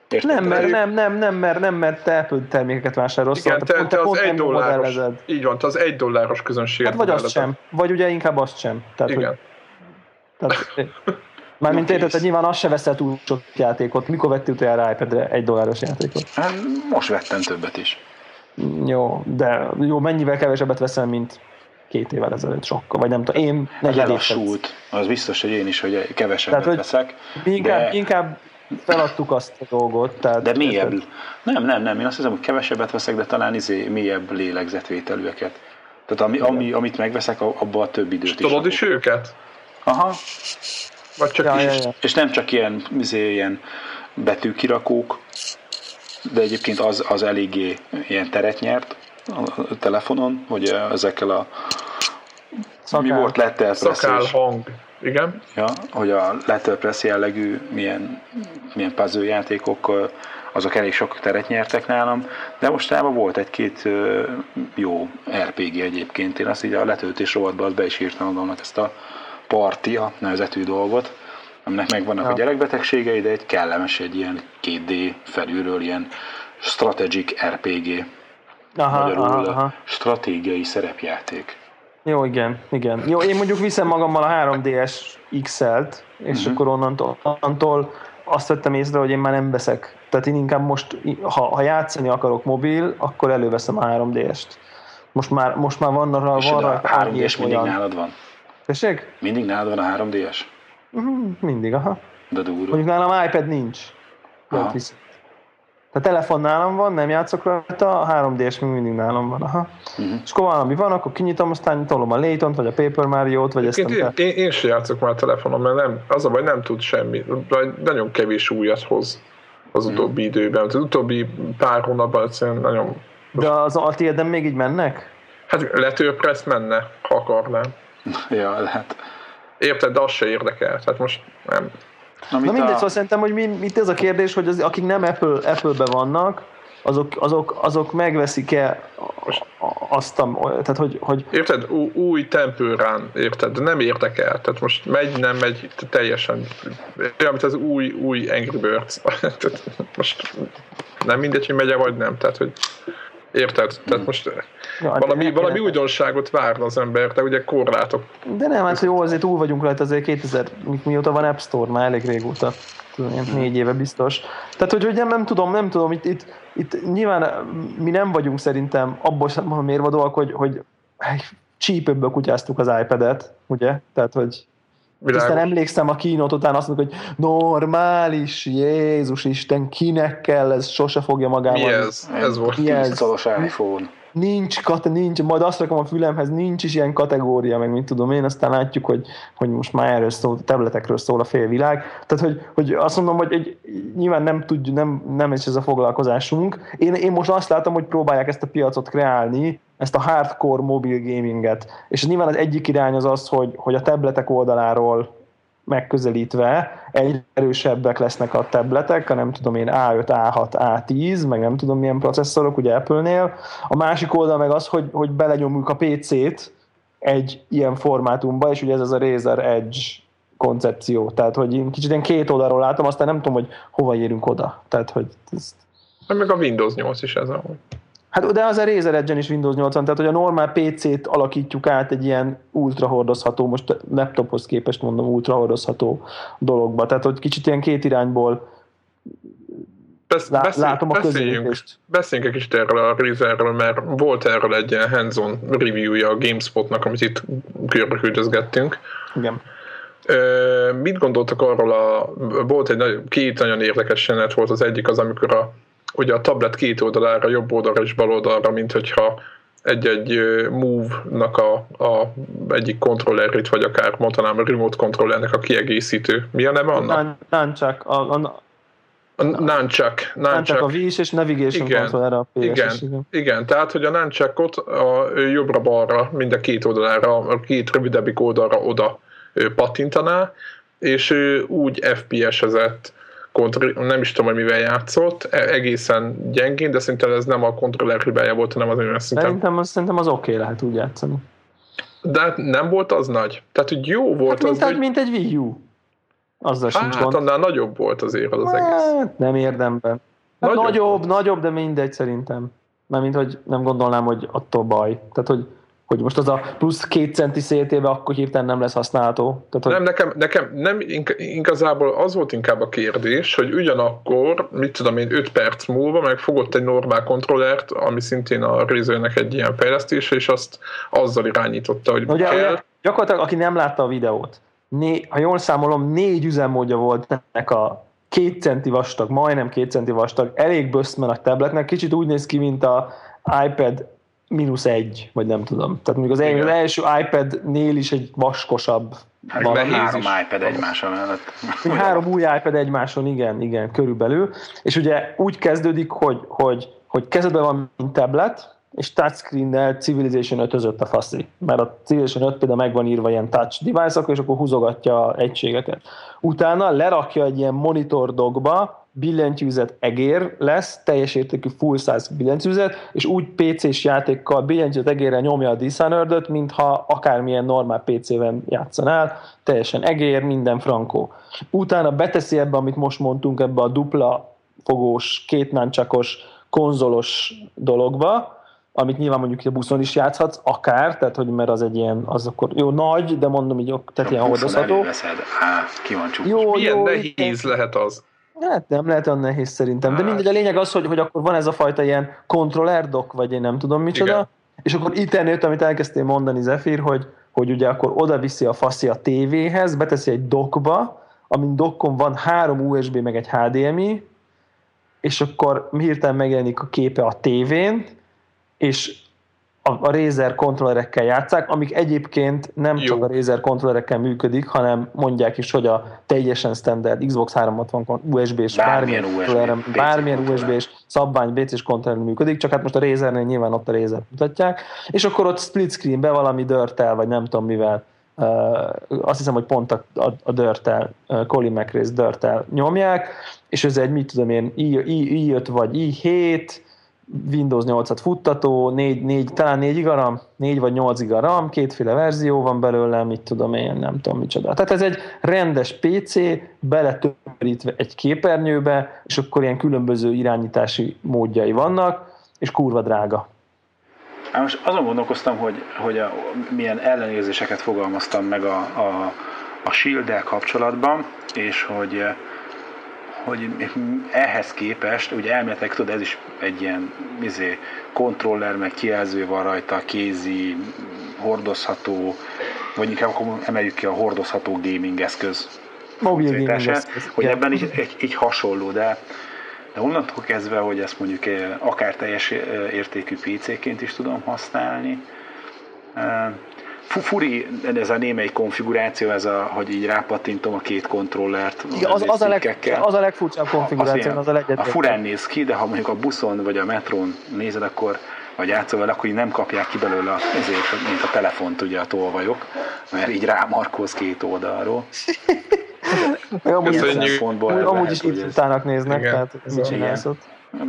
Érted? Nem, mert, nem, nem, nem, mert, nem, mert te Apple termékeket vásárolsz. Igen, te, te, te az egy dolláros, így van, te az egy dolláros közönséget. Hát vagy azt sem, vagy ugye inkább azt sem. Tehát, Igen. Hogy, tehát, Mármint érted, hogy nyilván azt se veszel túl sok játékot. Mikor vettél utoljára iPad-re egy dolláros játékot? Hát most vettem többet is. Jó, de jó, mennyivel kevesebbet veszel, mint két évvel ezelőtt sokkal, vagy nem tudom, én negyed Lelassult, az biztos, hogy én is, hogy kevesebbet tehát, hogy veszek. Mi inkább, de... inkább feladtuk azt a dolgot. Tehát, de mélyebb. Nem, nem, nem, én azt hiszem, hogy kevesebbet veszek, de talán izé mélyebb lélegzetvételűeket. Tehát ami, ami, amit megveszek, abban a több időt is. Tudod is őket? Aha. Vagy csak ja, is. Ja, ja. És nem csak ilyen, izé, ilyen betűkirakók, de egyébként az, az eléggé ilyen teret nyert a telefonon, hogy ezekkel a Szakál. mi volt Letterpress Szakál hang, igen. Ja, hogy a Letterpress jellegű milyen, milyen puzzle játékok azok elég sok teret nyertek nálam, de mostában volt egy-két jó RPG egyébként. Én azt így a letöltés rovatban be is írtam magamnak ezt a partia nevezetű dolgot, aminek megvannak ja. a gyerekbetegségei, de egy kellemes, egy ilyen 2D felülről ilyen strategic RPG. Aha, Magyarul aha, aha. stratégiai szerepjáték. Jó, igen, igen. Jó, én mondjuk viszem magammal a 3DS XL-t, és uh-huh. akkor onnantól, onnantól azt vettem észre, hogy én már nem veszek. Tehát én inkább most, ha, ha játszani akarok mobil, akkor előveszem a 3DS-t. Most már, most már van arra... És van a 3DS mindig olyan... nálad van? Tessék? Mindig nálad van a 3DS? Uh-huh, mindig, aha. De durva. Mondjuk nálam iPad nincs. Aha. A telefon nálam van, nem játszok rajta, a 3D-s még mindig nálam van. Aha. Uh-huh. És akkor valami van, akkor kinyitom, aztán tolom a layton vagy a Paper Mario-t, vagy ezt én, én, én, én sem játszok már a telefonon, mert nem, az a baj, nem tud semmi, vagy nagyon kevés újat hoz az uh-huh. utóbbi időben. Az utóbbi pár hónapban egyszerűen nagyon... De az a tiéden még így mennek? Hát letőpress menne, ha akarnám. ja, lehet. Érted, de az se érdekel. Tehát most nem, Na, Na mindegy, a... szóval szerintem, hogy mi, mit ez a kérdés, hogy az, akik nem Apple, Apple-be vannak, azok, azok, azok megveszik-e azt a, tehát hogy, hogy... Érted, új tempőrán, érted, de nem érdekel, tehát most megy, nem megy, teljesen, olyan, mint az új, új Angry Birds, tehát most nem mindegy, hogy megy vagy nem, tehát hogy Érted? Tehát most ja, valami, valami újdonságot várna az ember, de ugye korlátok. De nem, hát jó, azért túl vagyunk rajta, azért 2000, mióta van App Store, már elég régóta. Tudom, ilyen négy éve biztos. Tehát, hogy ugye nem tudom, nem tudom, itt, itt, itt nyilván mi nem vagyunk szerintem abban sem mérvadóak, hogy, hogy csípőbből kutyáztuk az iPad-et, ugye? Tehát, hogy Világos. Aztán emlékszem a kínót után azt mondjuk, hogy normális, Jézus Isten, kinek kell, ez sose fogja magával. Mi ez? Ez volt. Mi ez? iPhone. Nincs, nincs, majd azt rakom a fülemhez, nincs is ilyen kategória, meg mint tudom én, aztán látjuk, hogy, hogy most már erről szól, tabletekről szól a félvilág. Tehát, hogy, hogy azt mondom, hogy egy, nyilván nem tudjuk, nem, nem is ez a foglalkozásunk. Én, én most azt látom, hogy próbálják ezt a piacot kreálni, ezt a hardcore mobil gaminget. És nyilván az egyik irány az az, hogy, hogy a tabletek oldaláról megközelítve egyre erősebbek lesznek a tabletek, a nem tudom én A5, A6, A10, meg nem tudom milyen processzorok, ugye Apple-nél. A másik oldal meg az, hogy, hogy belenyomjuk a PC-t egy ilyen formátumba, és ugye ez az a Razer Edge koncepció. Tehát, hogy én kicsit én két oldalról látom, aztán nem tudom, hogy hova érünk oda. Tehát, hogy ezt... Meg a Windows 8 is ez ahogy. Hát de az a Razer Edge-en is Windows 80, tehát hogy a normál PC-t alakítjuk át egy ilyen ultra hordozható, most laptophoz képest mondom ultra hordozható dologba. Tehát hogy kicsit ilyen két irányból Besz, beszél, látom a beszéljünk, beszéljünk egy kicsit erről a Razerről, mert volt erről egy ilyen hands-on review-ja a GameSpotnak, amit itt küldözgettünk. Igen. Ö, mit gondoltak arról a, volt egy két nagyon érdekes jelenet volt, az egyik az, amikor a ugye a tablet két oldalára, jobb oldalra és bal oldalra, mint hogyha egy-egy Move-nak a, a egyik kontrollerét, vagy akár mondanám a remote kontrollernek a kiegészítő. Mi a neve annak? Nunchuck. A, a, a Nunchuck. Nunchuck a Wii és Navigation igen, controller a PS igen, igen. igen, tehát hogy a Nunchuckot a jobbra-balra, mind a két oldalára, a két rövidebbik oldalra oda pattintaná, és úgy FPS-ezett kontroll, nem is tudom, hogy mivel játszott, e- egészen gyengén, de szerintem ez nem a kontroller hibája volt, hanem az olyan szinten. Szerintem az, szerintem az oké okay lehet úgy játszani. De hát nem volt az nagy. Tehát, hogy jó volt hát, mint, az, hogy... mint egy Wii U. Azzal hát, sincs annál nagyobb volt azért az, az hát, egész. Nem érdemben. Hát nagyobb, nagyobb, nagyobb, de mindegy szerintem. Mármint, hogy nem gondolnám, hogy attól baj. Tehát, hogy hogy most az a plusz két centi széltébe akkor hirtelen nem lesz használható. Tehát, hogy... Nem, nekem, nekem nem, igazából az volt inkább a kérdés, hogy ugyanakkor, mit tudom én, 5 perc múlva meg fogott egy normál kontrollert, ami szintén a Razernek egy ilyen fejlesztése, és azt azzal irányította, hogy ugye, kell. Ugye, gyakorlatilag, aki nem látta a videót, né, ha jól számolom, négy üzemmódja volt ennek a két centi vastag, majdnem két centi vastag, elég böszmen a tabletnek, kicsit úgy néz ki, mint a iPad mínusz egy, vagy nem tudom. Tehát mondjuk az, az első iPad-nél is egy vaskosabb Hát van három is. iPad egymáson mellett. Három új iPad egymáson, igen, igen, körülbelül. És ugye úgy kezdődik, hogy, hogy, hogy kezedben van mint tablet, és touchscreen-nel Civilization 5 a faszi. Mert a Civilization 5 például meg van írva ilyen touch device és akkor húzogatja egységeket. Utána lerakja egy ilyen monitor dogba, billentyűzet egér lesz, teljes értékű full size billentyűzet, és úgy PC-s játékkal billentyűzet egérre nyomja a Dishonored-öt, mintha akármilyen normál PC-ben játszanál, teljesen egér, minden frankó. Utána beteszi ebbe, amit most mondtunk, ebbe a dupla fogós, két náncsakos, konzolos dologba, amit nyilván mondjuk a buszon is játszhatsz, akár, tehát hogy mert az egy ilyen, az akkor jó nagy, de mondom így, tehát ilyen hordozható. Á, ki van Jó, Milyen jó, nehéz lehet az? Hát nem lehet olyan nehéz szerintem, de mindegy, a lényeg az, hogy, hogy akkor van ez a fajta ilyen kontrollerdok, vagy én nem tudom micsoda, Igen. és akkor itt jött, amit elkezdtél mondani Zephyr, hogy, hogy ugye akkor oda viszi a faszi a tévéhez, beteszi egy dokba, amin dokkon van három USB meg egy HDMI, és akkor hirtelen megjelenik a képe a tévén, és a, a Razer kontrollerekkel játszák, amik egyébként nem Jó. csak a Razer kontrollerekkel működik, hanem mondják is, hogy a teljesen standard Xbox 360 USB-s bármilyen, bármilyen USB, bármilyen USB-s szabvány BC-s kontroller működik, csak hát most a Razernél nyilván ott a Razer mutatják, és akkor ott split screenbe valami dörtel, vagy nem tudom mivel, uh, azt hiszem, hogy pont a, a, a dörtel, uh, Colin McRae dörtel nyomják, és ez egy, mit tudom én, i, i, i5 vagy i7, Windows 8-at futtató, 4, 4, talán 4 RAM, 4 vagy 8 RAM, kétféle verzió van belőle, mit tudom én, nem tudom micsoda. Tehát ez egy rendes PC, beletömörítve egy képernyőbe, és akkor ilyen különböző irányítási módjai vannak, és kurva drága. Most azon gondolkoztam, hogy, hogy a, milyen ellenőrzéseket fogalmaztam meg a, a, a Shield-del kapcsolatban, és hogy hogy ehhez képest, ugye elméletek tudod, ez is egy ilyen izé, kontroller, meg kijelző van rajta, kézi, hordozható, vagy inkább akkor emeljük ki a hordozható gaming eszköz. Mobil gaming eszköz. Hogy ja. ebben így, így, így hasonló, de, de onnantól kezdve, hogy ezt mondjuk eh, akár teljes eh, értékű PC-ként is tudom használni, eh, furi ez a némelyik konfiguráció, ez a, hogy így rápattintom a két kontrollert. Igen, az, az, a leg, az a legfurcsább konfiguráció, az, az a legegyetlen. A furán néz ki, de ha mondjuk a buszon vagy a metrón nézed, akkor vagy játszol vele, akkor így nem kapják ki belőle ezért, mint a telefont ugye a tolvajok, mert így rámarkóz két oldalról. amúgy, amúgy, amúgy is itt utának néznek, igen. tehát ez ott.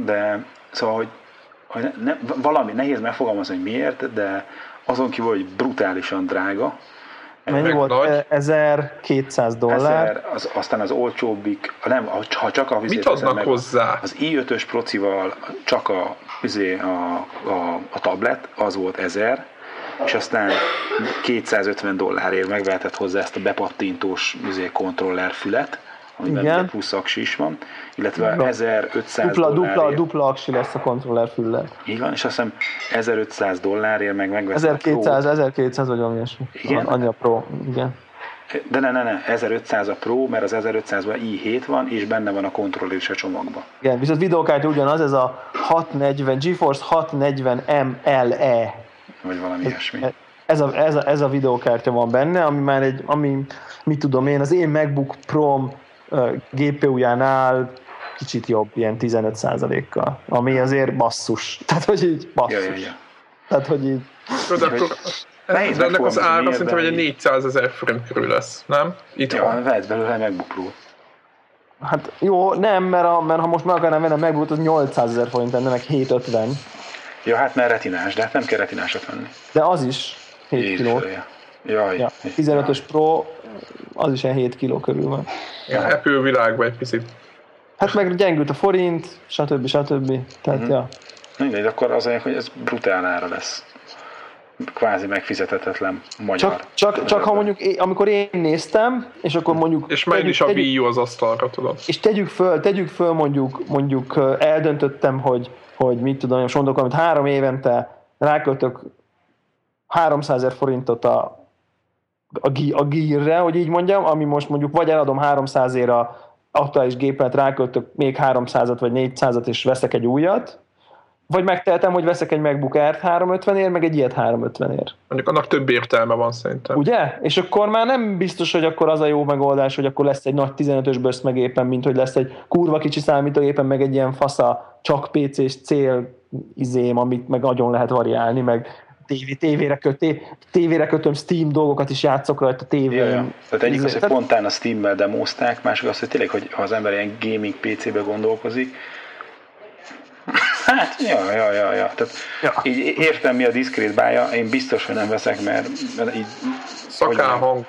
De szóval, hogy, hogy ne, valami nehéz megfogalmazni, hogy miért, de azon kívül, hogy brutálisan drága. Mennyi volt? Nagy. 1200 dollár. Ezer, az, aztán az olcsóbbik, nem, ha csak a Mit adnak meg, hozzá? Az i5-ös procival csak a, izé, a, a, a tablet, az volt 1000, és aztán 250 dollárért megvehetett hozzá ezt a bepattintós izé, kontroller fület, amiben Igen. plusz aksi is van, illetve Igen. 1500 dupla, dollárért. Dupla, dupla aksi lesz a kontroller füllel. Van, és azt hiszem 1500 dollárért meg megveszed 1200, 1200 vagy valami ilyesmi. Igen? Annyi a Pro, igen. De ne, ne, ne, 1500 a Pro, mert az 1500-ban i7 van, és benne van a kontroller is a csomagban. Igen, viszont videókártya ugyanaz, ez a 640, GeForce 640 MLE. Vagy valami ez, ilyesmi. Ez a, ez, a, ez a videókártya van benne, ami már egy, ami, mit tudom én, az én MacBook pro GPU-jánál kicsit jobb, ilyen 15%-kal, ami azért basszus. Tehát, hogy így basszus. Ja, ja, ja. Tehát, hogy így... De, akkor, Nehéz de ennek az ára szerintem egy 400 ezer forint körül lesz, nem? Itt ja, van. vedd belőle MacBook Pro. Hát jó, nem, mert, a, mert ha most meg akarnám venni a MacBook, az 800 ezer forint lenne, meg 750. Ja, hát mert retinás, de hát nem kell retinásat venni. De az is 7 kiló. Jaj. Ja, 15-ös Pro, az is ilyen 7 kiló körül van. Ja, Apple világban egy picit. Hát meg gyengült a forint, stb. stb. Tehát, mm-hmm. ja. Mindegy, akkor az hogy ez brutál ára lesz. Kvázi megfizethetetlen magyar. Csak, csak, csak ha mondjuk, amikor én néztem, és akkor mondjuk... És meg is a Wii U az asztalra, tudod. És tegyük föl, tegyük föl mondjuk, mondjuk eldöntöttem, hogy, hogy mit tudom, most mondok, amit három évente ráköltök 300 ezer forintot a, a, a gírre, hogy így mondjam, ami most mondjuk vagy eladom 300 ér a aktuális gépet, ráköltök még 300-at vagy 400-at, és veszek egy újat, Vagy megtehetem, hogy veszek egy MacBook Air 350 ér, meg egy ilyet 350 ér. Mondjuk annak több értelme van szerintem. Ugye? És akkor már nem biztos, hogy akkor az a jó megoldás, hogy akkor lesz egy nagy 15-ös bösz meg éppen, mint hogy lesz egy kurva kicsi számítógépen, meg egy ilyen fasza, csak PC-s cél izém, amit meg nagyon lehet variálni, meg tévé, tévére, köté, tévére kötöm Steam dolgokat is játszok rajta tévén. Ja, ja. Tehát egyik az, hogy pontán a Steam-mel demozták, másik az, hogy tényleg, hogy ha az ember ilyen gaming PC-be gondolkozik, Hát, ja, ja, ja, ja. Tehát ja. így értem mi a diszkrét bája, én biztos, hogy nem veszek, mert, mert így... Szakálhang.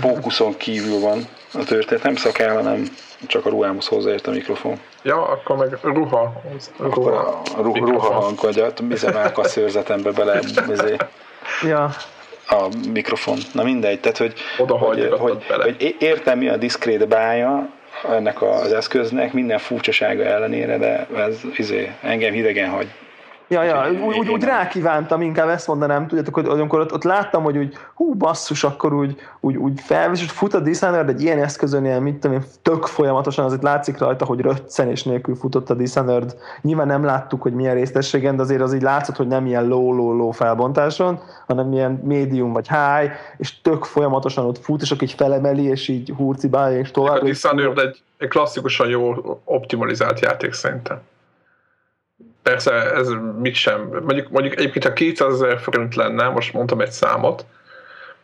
Fókuszon kívül van a történet, nem szakál, hanem csak a ruhámhoz hozzáért a mikrofon. Ja, akkor meg ruha. Akkor a, a ruha, ruha hang, vagy a szőrzetembe bele izé, ja. a mikrofon. Na mindegy, tehát hogy, hogy, hogy, hogy értem mi a diszkrét bája, ennek az eszköznek minden furcsasága ellenére, de ez izé, engem hidegen hagy. Ja, ja, úgy, úgy, úgy rákívántam, inkább ezt mondanám, tudjátok, hogy amikor ott, ott láttam, hogy úgy, hú, basszus, akkor úgy, úgy, úgy felvis, hogy fut a Dishonored egy ilyen eszközönél, mit tudom én, tök folyamatosan, azért látszik rajta, hogy röccenés nélkül futott a Dishonored. Nyilván nem láttuk, hogy milyen részességen, de azért az így látszott, hogy nem ilyen low-low-low felbontáson, hanem ilyen medium vagy high, és tök folyamatosan ott fut, és akkor így felemeli, és így hurcibálja, és tovább. A Dishonored egy, egy klasszikusan jó optimalizált játék szerintem. Persze ez mit sem, mondjuk, mondjuk egyébként ha 200 ezer forint lenne, most mondtam egy számot,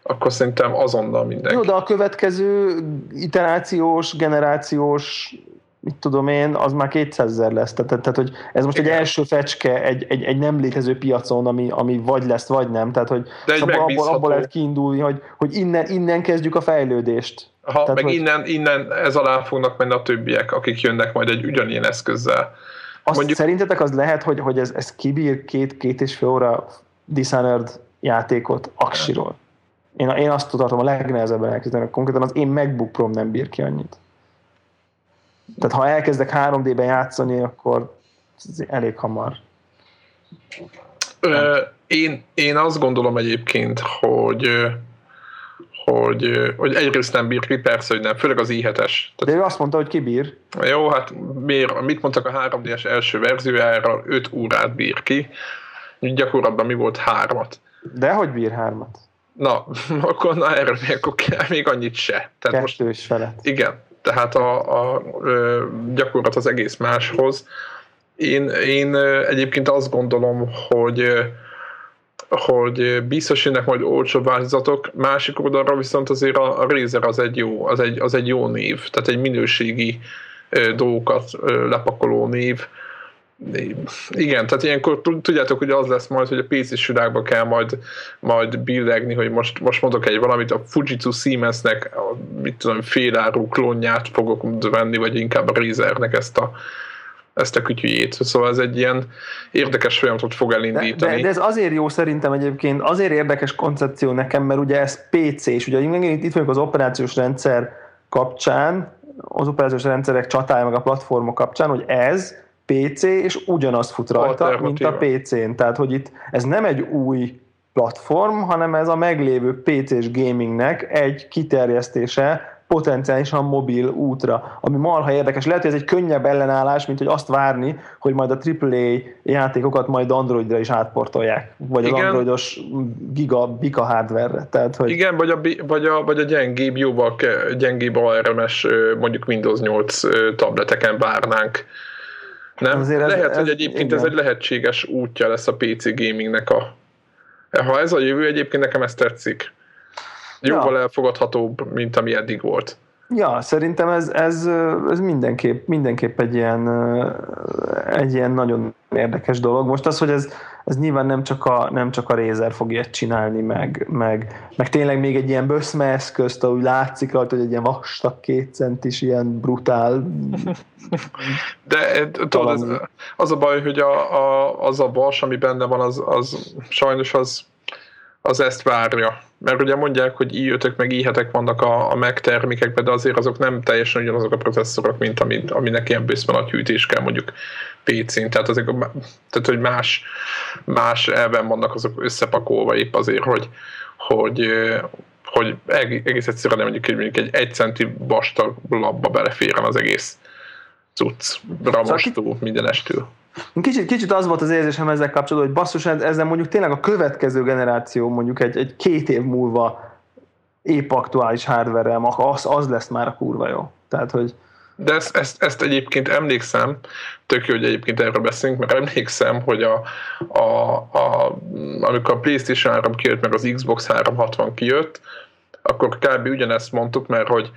akkor szerintem azonnal mindenki. Jó, de a következő iterációs, generációs mit tudom én, az már 200 ezer lesz. Tehát, tehát, hogy ez most Igen. egy első fecske egy, egy, egy nem létező piacon, ami, ami vagy lesz, vagy nem. Tehát, hogy de egy abból, abból, abból lehet kiindulni, hogy, hogy innen, innen kezdjük a fejlődést. Ha, Tehát, meg hogy... innen, innen ez alá fognak menni a többiek, akik jönnek majd egy ugyanilyen eszközzel. Azt Mondjuk... Szerintetek az lehet, hogy, hogy ez, ez kibír két-két és fél óra Dishonored játékot aksiról? Én, én azt tartom a legnehezebben elkezdeni, konkrétan az én MacBook Pro nem bír ki annyit. Tehát ha elkezdek 3D-ben játszani, akkor ez elég hamar. Ö, én, én azt gondolom egyébként, hogy hogy, hogy egyrészt nem bír ki, persze, hogy nem, főleg az i7-es. De ő azt mondta, hogy kibír. Jó, hát miért, mit mondtak a 3D-es első verziójára, 5 órát bír ki, gyakorlatban mi volt hármat. De hogy bír hármat? Na, akkor na erre még, akkor kell, még annyit se. Tehát Kettős most, felett. Igen, tehát a, a, a gyakorlat az egész máshoz. Én, én egyébként azt gondolom, hogy hogy biztos jönnek majd olcsóbb változatok, másik oldalra viszont azért a, a Razer az egy jó, az egy, az egy jó név, tehát egy minőségi dolgokat lepakoló név. Igen, tehát ilyenkor tudjátok, hogy az lesz majd, hogy a PC-s világban kell majd, majd billegni, hogy most, most mondok egy valamit, a Fujitsu Siemensnek, a, mit tudom, félárú klónját fogok venni, vagy inkább a Razernek ezt a ezt a kütyüjét. Szóval ez egy ilyen érdekes folyamatot fog elindítani. De, de, ez azért jó szerintem egyébként, azért érdekes koncepció nekem, mert ugye ez PC, és ugye itt vagyunk az operációs rendszer kapcsán, az operációs rendszerek csatája meg a platformok kapcsán, hogy ez PC, és ugyanaz fut rajta, mint a PC-n. Tehát, hogy itt ez nem egy új platform, hanem ez a meglévő PC-s gamingnek egy kiterjesztése, potenciálisan mobil útra, ami marha érdekes. Lehet, hogy ez egy könnyebb ellenállás, mint hogy azt várni, hogy majd a AAA játékokat majd Androidra is átportolják, vagy Igen. az androidos giga, bika hardware Tehát, hogy... Igen, vagy a, vagy a, vagy a gyengébb, jóval gyengébb ARMS mondjuk Windows 8 tableteken várnánk. Nem? Azért ez, Lehet, ez, hogy egyébként igen. ez egy lehetséges útja lesz a PC gamingnek a ha ez a jövő, egyébként nekem ez tetszik jóval ja. elfogadhatóbb, mint ami eddig volt. Ja, szerintem ez, ez, ez mindenképp, mindenképp egy, ilyen, egy ilyen nagyon érdekes dolog. Most az, hogy ez, ez nyilván nem csak a, nem csak a Razer fog ilyet csinálni, meg, meg, meg tényleg még egy ilyen böszme eszközt, ahogy látszik rajta, hogy egy ilyen vastag két centis, ilyen brutál de tudod, ez, az a baj, hogy a, a, az a vas, ami benne van, az, az sajnos az, az ezt várja mert ugye mondják, hogy i 5 meg i vannak a, a Mac termékekben, de azért azok nem teljesen ugyanazok a processzorok, mint ami, aminek ilyen bőszben a hűtés kell mondjuk PC-n, tehát, azért, tehát hogy más, más elven vannak azok összepakolva épp azért, hogy, hogy, hogy egész egyszerűen mondjuk, mondjuk egy egy centi vastag labba beleférjen az egész cucc, ramostó, mindenestől. Kicsit, kicsit az volt az érzésem ezzel kapcsolatban, hogy basszus, ezzel mondjuk tényleg a következő generáció, mondjuk egy, egy két év múlva épp aktuális hardware az, az lesz már a kurva jó. Tehát, hogy, de ezt, ezt, ezt egyébként emlékszem, tök jó, hogy egyébként erről beszélünk, mert emlékszem, hogy a, a, a, amikor a PlayStation 3 kijött, meg az Xbox 360 kijött, akkor kb. ugyanezt mondtuk, mert hogy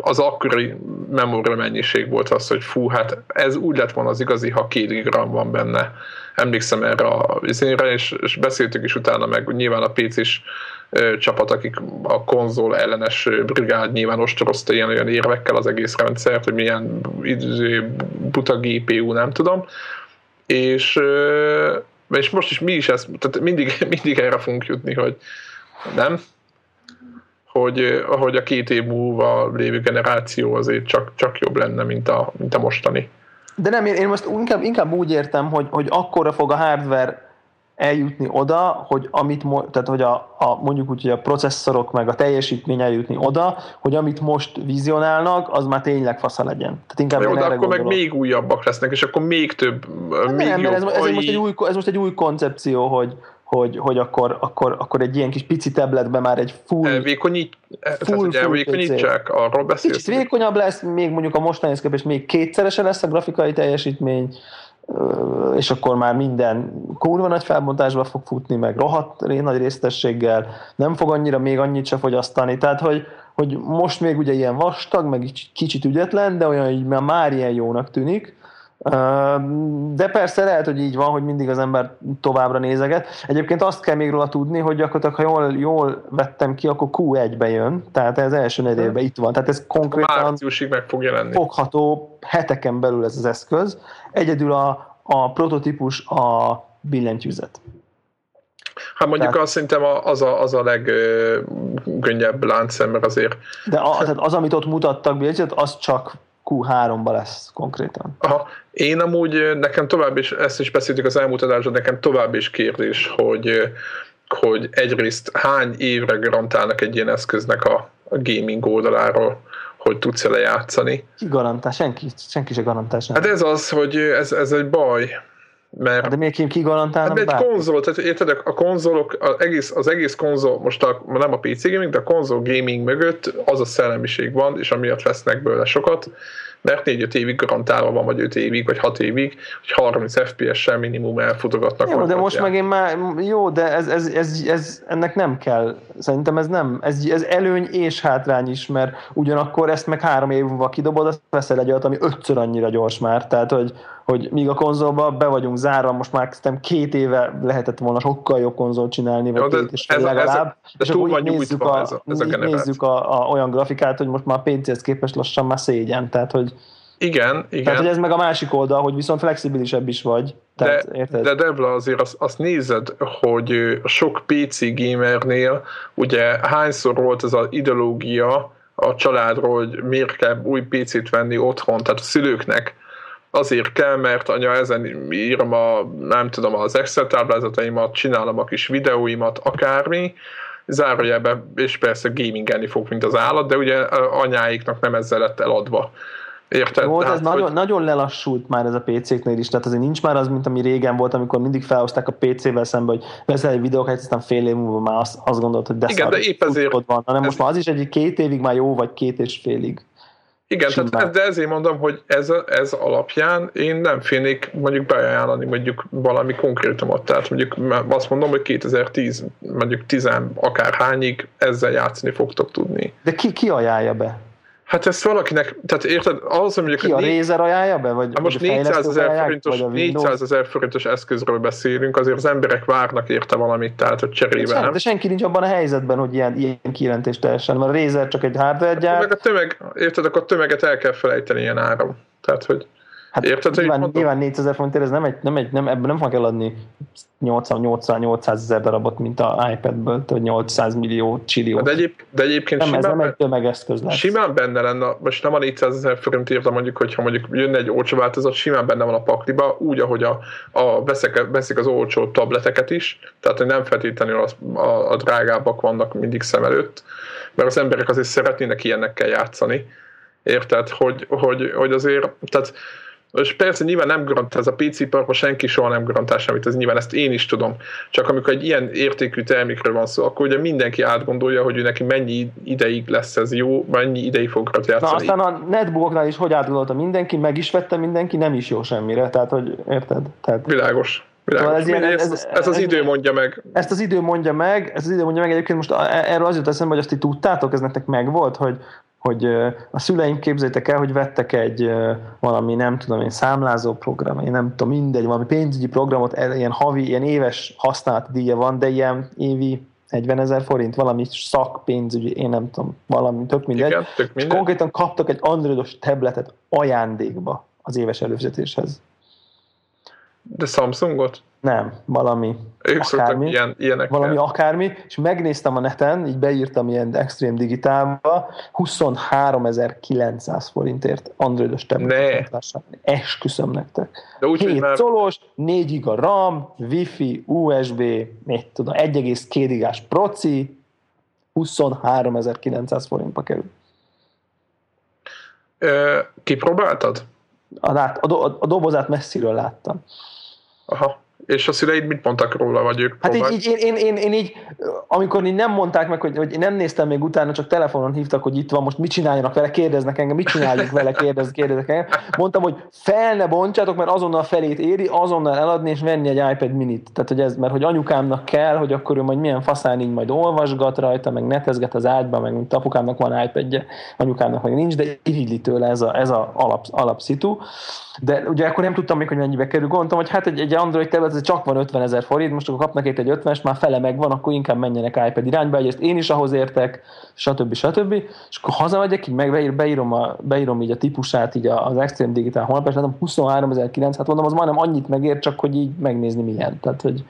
az akkori memória mennyiség volt az, hogy fú, hát ez úgy lett volna az igazi, ha két gram van benne. Emlékszem erre a izényre, és, és beszéltük is utána, meg nyilván a PC is csapat, akik a konzol ellenes brigád nyilván ostorozta ilyen olyan érvekkel az egész rendszert, hogy milyen buta GPU, nem tudom. És, és most is mi is ezt, tehát mindig, mindig erre fogunk jutni, hogy nem, hogy, hogy a két év múlva lévő generáció azért csak, csak jobb lenne, mint a, mint a mostani. De nem, én most inkább, inkább úgy értem, hogy, hogy akkora fog a hardware eljutni oda, hogy amit, tehát hogy a, a, mondjuk úgy, hogy a processzorok meg a teljesítmény eljutni oda, hogy amit most vizionálnak, az már tényleg fasza legyen. Tehát inkább Jó, de akkor gondolom. meg még újabbak lesznek, és akkor még több, hát még nem, jobb. Ez, ez, most egy új, ez most egy új koncepció, hogy, hogy, hogy akkor, akkor, akkor egy ilyen kis pici tabletben már egy full... Elvékonyít, full, full elvékonyítsák, arról beszélsz. Kicsit vékonyabb lesz, még mondjuk a mostani és még kétszeresen lesz a grafikai teljesítmény, és akkor már minden kurva nagy felbontásba fog futni, meg rohadt nagy résztességgel, nem fog annyira még annyit se fogyasztani, tehát hogy, hogy most még ugye ilyen vastag, meg kicsit ügyetlen, de olyan, hogy már ilyen jónak tűnik, de persze lehet, hogy így van, hogy mindig az ember továbbra nézeget. Egyébként azt kell még róla tudni, hogy gyakorlatilag, ha jól, jól vettem ki, akkor Q1-be jön, tehát ez első negyedében itt van. Tehát ez konkrétan meg fog jelenni. fogható heteken belül ez az eszköz. Egyedül a, a prototípus a billentyűzet. Hát mondjuk tehát, azt szerintem az a, az a legkönnyebb láncszem, azért... De a, tehát az, amit ott mutattak, az csak Q3-ba lesz konkrétan. Aha. Én amúgy nekem tovább is, ezt is beszéltük az elmúlt adásban, nekem tovább is kérdés, hogy, hogy egyrészt hány évre garantálnak egy ilyen eszköznek a, a gaming oldaláról, hogy tudsz ele játszani. Ki garantál? Senki, senki se garantál. Sem. Hát ez az, hogy ez, ez egy baj. Mert, de miért ki garantálna? Hát egy bár? konzol, tehát érted, a konzolok, az egész, az egész konzol, most a, nem a PC gaming, de a konzol gaming mögött az a szellemiség van, és amiatt vesznek belőle sokat, mert 4-5 évig garantálva van, vagy 5 évig, vagy 6 évig, hogy 30 FPS-sel minimum elfutogatnak. Jó, de most meg én már, jó, de ez, ez, ez, ez, ennek nem kell, szerintem ez nem, ez, ez előny és hátrány is, mert ugyanakkor ezt meg három év múlva kidobod, azt veszel egy olyat, ami ötször annyira gyors már, tehát hogy, hogy míg a konzolba be vagyunk zárva, most már szerintem két éve lehetett volna sokkal jobb konzolt csinálni, vagy két és ez, legalább. Ez, ez, és túl van nézzük, a, ez a, ez a nézzük a, a, olyan grafikát, hogy most már PC-hez képest lassan már szégyen, tehát hogy igen, igen. Tehát, hogy ez meg a másik oldal, hogy viszont flexibilisebb is vagy. Tehát, de, érted? de Devla azért azt, azt nézed, hogy sok PC gamernél ugye hányszor volt ez az ideológia a családról, hogy miért kell új PC-t venni otthon, tehát a szülőknek azért kell, mert anya ezen írom a, nem tudom, az Excel táblázataimat, csinálom a kis videóimat, akármi, zárójelben, és persze gamingelni fog, mint az állat, de ugye anyáiknak nem ezzel lett eladva. Érted? Jó, ez hogy... nagyon, nagyon lelassult már ez a PC-knél is, tehát azért nincs már az, mint ami régen volt, amikor mindig felhozták a PC-vel szembe, hogy veszel egy videókat, aztán fél év múlva már azt, azt gondolod, hogy de Igen, de épp ezért... Van, hanem ez... most már az is egy két évig már jó, vagy két és félig. Igen, tehát, de ezért mondom, hogy ez, ez alapján én nem félnék mondjuk beajánlani mondjuk valami konkrétumot. Tehát mondjuk azt mondom, hogy 2010, mondjuk 10 akárhányig ezzel játszani fogtok tudni. De ki, ki ajánlja be? Hát ezt valakinek, tehát érted, ahhoz, hogy mondjuk... Ki a né... Razer ajánlja be? Vagy, hát most 400 ezer forintos, 400 ezer forintos eszközről beszélünk, azért az emberek várnak érte valamit, tehát hogy cserébe de, nem. De senki nincs abban a helyzetben, hogy ilyen, ilyen kijelentést teljesen, mert a Razer csak egy hardware gyár. Meg a tömeg, érted, akkor a tömeget el kell felejteni ilyen áram. Tehát, hogy Hát Érted, nyilván, hogy nyilván 4000 forintért ez nem, egy, nem, egy, nem, ebben nem fognak eladni 80-800 ezer darabot, mint a iPad-ből, vagy 800 millió csillió. De, egyéb, de egyébként nem, simán, ez nem egy tömegeszköz lesz. Simán benne lenne, most nem a 400 ezer forintért, de mondjuk, hogyha mondjuk jönne egy olcsó változat, simán benne van a pakliba, úgy, ahogy a, a veszik, veszik az olcsó tableteket is, tehát hogy nem feltétlenül az, a, a drágábbak vannak mindig szem előtt, mert az emberek azért szeretnének ilyenekkel játszani. Érted, hogy, hogy, hogy azért, tehát És persze nyilván nem garantál, ez a PC parkban senki soha nem garantál semmit, ez nyilván ezt én is tudom. Csak amikor egy ilyen értékű termékről van szó, akkor ugye mindenki átgondolja, hogy ő neki mennyi ideig lesz ez jó, mennyi ideig fog játszani. Na aztán a netbooknál is hogy átgondolta mindenki, meg is vette mindenki, nem is jó semmire, tehát hogy érted? Tehát... Világos. Világos. Ez, ilyen, ez, ez, ez, az idő mondja meg. Ezt az idő mondja meg, ez az idő mondja meg. Egyébként most erről az jut eszembe, hogy azt ti tudtátok, ez nektek meg volt, hogy, hogy a szüleim képzeljétek el, hogy vettek egy valami, nem tudom én, számlázó program, én nem tudom, mindegy, valami pénzügyi programot, ilyen havi, ilyen éves használati díja van, de ilyen évi 40 ezer forint, valami szakpénzügyi, én nem tudom, valami, tök mindegy. Igen, tök mindegy. És konkrétan kaptak egy androidos tabletet ajándékba az éves előfizetéshez. De Samsungot? Nem, valami ők akármi, ilyen, ilyenekkel. valami akármi, és megnéztem a neten, így beírtam ilyen extrém digitálba, 23.900 forintért androidos tabletet Esküszöm nektek. De úgy, 7 már... szolos, 4 giga RAM, Wi-Fi, USB, mit tudom, 1,2 gigás proci, 23.900 forintba kerül. Ö, kipróbáltad? A, a, a, a dobozát messziről láttam. Aha. És a szüleid mit mondtak róla, vagy ők Hát így, így, én, én, én, így, amikor így nem mondták meg, hogy, hogy én nem néztem még utána, csak telefonon hívtak, hogy itt van, most mit csináljanak vele, kérdeznek engem, mit csináljuk vele, kérdez, kérdeznek engem. Mondtam, hogy fel ne bontsátok, mert azonnal felét éri, azonnal eladni és venni egy iPad minit. Tehát, hogy ez, mert hogy anyukámnak kell, hogy akkor ő majd milyen faszán így majd olvasgat rajta, meg netezget az ágyba, meg mint apukámnak van iPadje, anyukámnak meg nincs, de irigyli tőle ez a, ez a alap, alapszitu. De ugye akkor nem tudtam még, hogy mennyibe kerül. Gondoltam, hogy hát egy, egy Android tablet ez csak van 50 ezer forint, most akkor kapnak itt egy 50-es, már fele megvan, akkor inkább menjenek iPad irányba, egyrészt én is ahhoz értek, stb. stb. És akkor hazamegyek, így meg beírom, a, beírom így a típusát így az Extreme Digital honlapra, és látom 23.900, hát mondom, az majdnem annyit megér, csak hogy így megnézni milyen. Tehát, hogy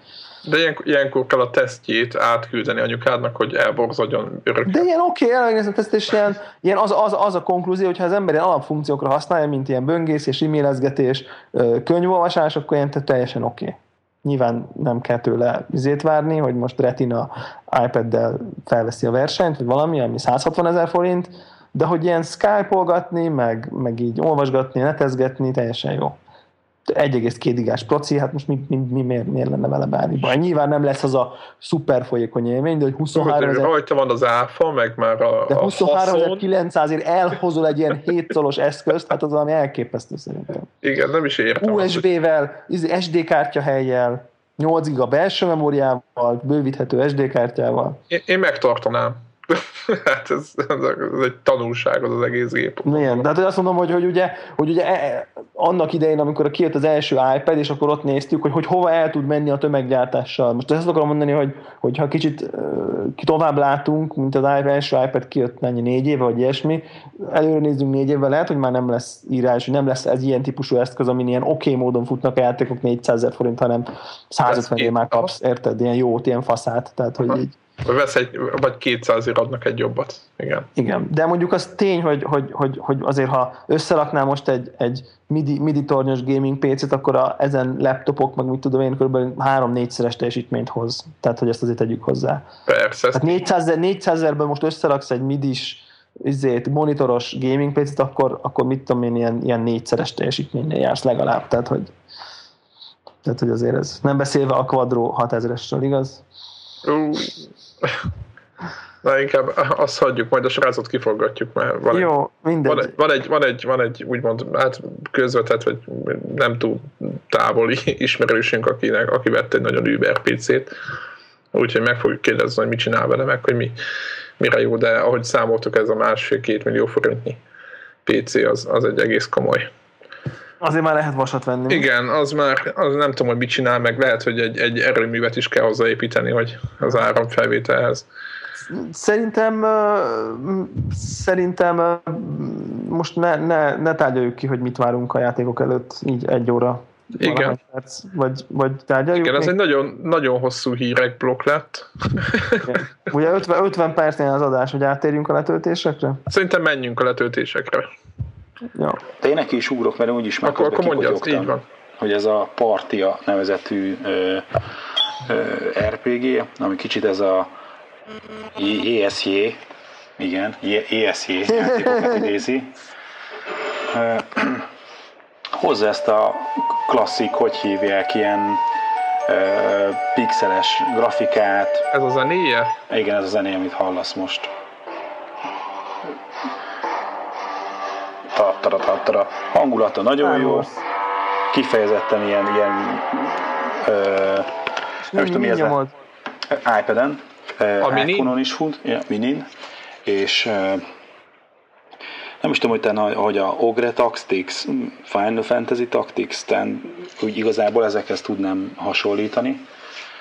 de ilyenkor, ilyenkor kell a tesztjét átküldeni anyukádnak, hogy elborzadjon örökre. De ilyen oké, okay, elmegnézem teszt, és ilyen, ilyen az, az, az, a konklúzió, hogyha az ember ilyen alapfunkciókra használja, mint ilyen böngészés, e-mailezgetés, könyvolvasás, akkor ilyen teljesen oké. Okay. Nyilván nem kell tőle izét várni, hogy most Retina iPad-del felveszi a versenyt, vagy valami, ami 160 ezer forint, de hogy ilyen skype meg, meg így olvasgatni, netezgetni, teljesen jó. 1,2 gigás proci, hát most mi, mi, mi miért, miért lenne vele bármi baj? Nyilván nem lesz az a szuper folyékony élmény, de hogy 23 ezer... Rajta van az áfa, meg már a De 23 900 ért elhozol egy ilyen 7 szolos eszközt, hát az valami elképesztő szerintem. Igen, nem is értem. USB-vel, SD kártya helyjel, 8 giga belső memóriával, bővíthető SD kártyával. Én, én megtartanám. hát ez, ez, egy tanulság az az egész gép. Igen, de hát azt mondom, hogy, hogy ugye, hogy ugye e, e, annak idején, amikor kijött az első iPad, és akkor ott néztük, hogy, hogy hova el tud menni a tömeggyártással. Most ezt akarom mondani, hogy, hogy ha kicsit tovább látunk, mint az első iPad kijött mennyi négy éve, vagy ilyesmi, előre nézzünk négy évvel, lehet, hogy már nem lesz írás, hogy nem lesz ez ilyen típusú eszköz, amin ilyen oké okay módon futnak a játékok 400 ezer forint, hanem 150 év már kapsz, érted, ilyen jót, ilyen faszát, tehát hogy így vesz egy, vagy 200 ér adnak egy jobbat. Igen. Igen, de mondjuk az tény, hogy, hogy, hogy, hogy azért ha összeraknál most egy, egy MIDI, MIDI tornyos gaming PC-t, akkor a, ezen laptopok, meg mit tudom én, kb. 3-4-szeres teljesítményt hoz. Tehát, hogy ezt azért tegyük hozzá. Persze. Tehát 400, 400 ezerben most összeraksz egy MIDI-s izét, monitoros gaming PC-t, akkor, akkor mit tudom én, ilyen, ilyen négyszeres teljesítménynél jársz legalább. Tehát, hogy, tehát, hogy azért ez. Nem beszélve a Quadro 6000-esről, igaz? Na inkább azt hagyjuk, majd a srácot kiforgatjuk, mert van, Jó, egy, van, egy, van, egy, van, egy, van egy úgymond hát közvetett, vagy nem túl távoli ismerősünk, akinek, aki vett egy nagyon Uber PC-t, úgyhogy meg fogjuk kérdezni, hogy mit csinál vele, meg hogy mi, mire jó, de ahogy számoltuk, ez a másfél-két millió forintnyi PC az, az egy egész komoly Azért már lehet vasat venni. Igen, az már, az nem tudom, hogy mit csinál, meg lehet, hogy egy, egy erőművet is kell hozzáépíteni, hogy az áramfelvételhez. Szerintem szerintem most ne, ne, ne tárgyaljuk ki, hogy mit várunk a játékok előtt, így egy óra igen. Perc, vagy, vagy tárgyaljuk. Igen, ez egy nagyon, nagyon hosszú hírek blokk lett. Igen. Ugye 50, 50 percnél az adás, hogy átérjünk a letöltésekre? Szerintem menjünk a letöltésekre. Ja. De én neki is ugrok, mert úgyis meg akkor, akkor mondja, így van. hogy ez a Partia nevezetű ö, ö, RPG, ami kicsit ez a ESJ, igen, ESJ játékokat idézi. hozza ezt a klasszik, hogy hívják, ilyen ö, pixeles grafikát. Ez a zenéje? Igen, ez a zenéje, amit hallasz most. Tattara, tattara. Hangulata nagyon jó. Kifejezetten ilyen, ilyen ö, nem tudom, mi ez iPad-en, a iPhone-on is fut, ja, minin, és nem is tudom, hogy, te, hogy a Ogre Tactics, Final Fantasy Tactics, tehát úgy igazából ezekhez tudnám hasonlítani.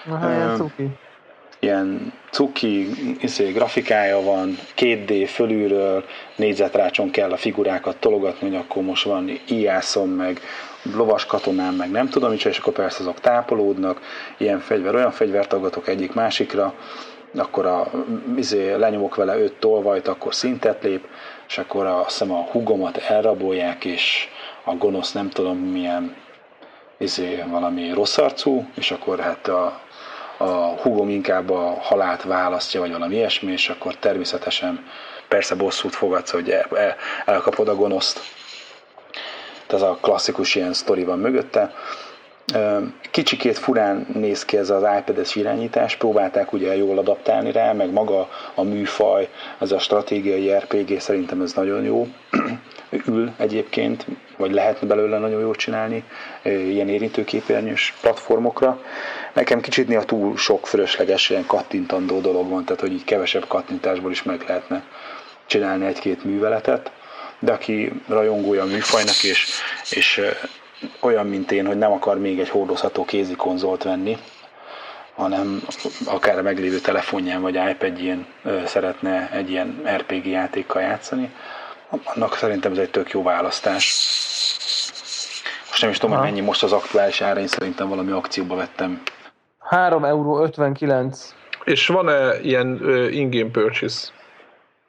Aha, uh, ilyen cuki. Ilyen cuki, iszé, grafikája van, 2D fölülről, négyzetrácson kell a figurákat tologatni, hogy akkor most van ijászom, meg lovas katonám, meg nem tudom, és akkor persze azok tápolódnak, ilyen fegyver, olyan fegyvert aggatok egyik másikra, akkor a, izé, lenyomok vele öt tolvajt, akkor szintet lép, és akkor a, azt hiszem a hugomat elrabolják, és a gonosz nem tudom milyen izé, valami rossz arcú, és akkor hát a, a hugom inkább a halált választja, vagy valami ilyesmi, és akkor természetesen persze bosszút fogadsz, hogy el, el, elkapod a gonoszt. Ez a klasszikus ilyen sztori van mögötte. Kicsikét furán néz ki ez az iPad-es irányítás, próbálták ugye jól adaptálni rá, meg maga a műfaj, ez a stratégiai RPG, szerintem ez nagyon jó ül egyébként, vagy lehetne belőle nagyon jól csinálni ilyen érintőképernyős platformokra. Nekem kicsit néha túl sok fölösleges ilyen kattintandó dolog van, tehát hogy így kevesebb kattintásból is meg lehetne csinálni egy-két műveletet, de aki rajongója a műfajnak, és, és olyan, mint én, hogy nem akar még egy hordozható kézi konzolt venni, hanem akár a meglévő telefonján vagy iPad-jén szeretne egy ilyen RPG játékkal játszani, annak szerintem ez egy tök jó választás. Most nem is tudom, hogy mennyi most az aktuális ára, én szerintem valami akcióba vettem. 3 euró 59. És van-e ilyen uh, in-game purchase?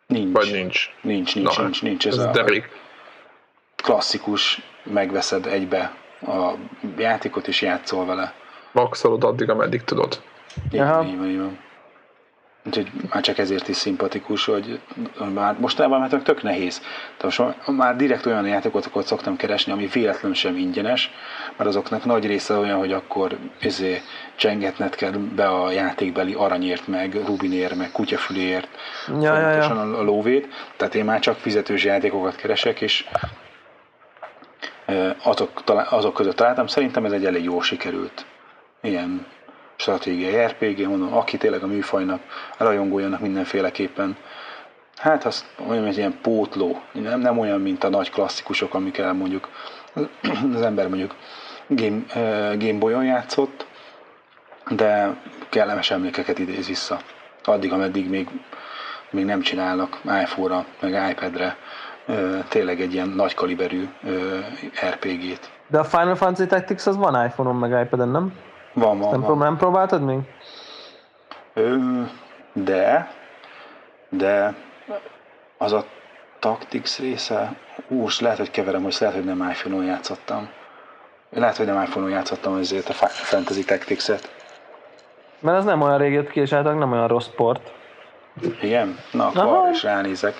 Nincs. Vagy nincs? Nincs, nincs, Na, nincs, nincs. Ez, ez a derék. klasszikus, megveszed egybe a játékot és játszol vele. Maxolod addig, ameddig tudod. Igen, Aha. így van, így van. Úgyhogy már csak ezért is szimpatikus, hogy már mostanában már tök nehéz. Tehát most már direkt olyan játékokat szoktam keresni, ami véletlenül sem ingyenes, mert azoknak nagy része olyan, hogy akkor izé, csengetnet kell be a játékbeli aranyért, meg rubinért, meg kutyafüléért, ja, ja, ja. a lóvét. Tehát én már csak fizetős játékokat keresek, és azok, azok között találtam. Szerintem ez egy elég jól sikerült ilyen stratégiai RPG, mondom, aki tényleg a műfajnak rajongójának mindenféleképpen hát azt olyan, hogy ilyen pótló, nem, nem olyan, mint a nagy klasszikusok, amikkel mondjuk az ember mondjuk Game, uh, Game Boy-on játszott, de kellemes emlékeket idéz vissza. Addig, ameddig még, még nem csinálnak iPhone-ra, meg iPad-re uh, tényleg egy ilyen nagy kaliberű uh, RPG-t. De a Final Fantasy Tactics az van iPhone-on, meg iPad-en, nem? Van, van, nem, van. nem próbáltad még? Ö, de, de az a Tactics része, ú, lehet, hogy keverem, hogy lehet, hogy nem iPhone-on játszottam. Lehet, hogy nem iPhone-on játszottam ezért a Fantasy Tactics-et. Mert az nem olyan rég jött ki, és általában nem olyan rossz sport. Igen? Na, akkor arra is ránézek.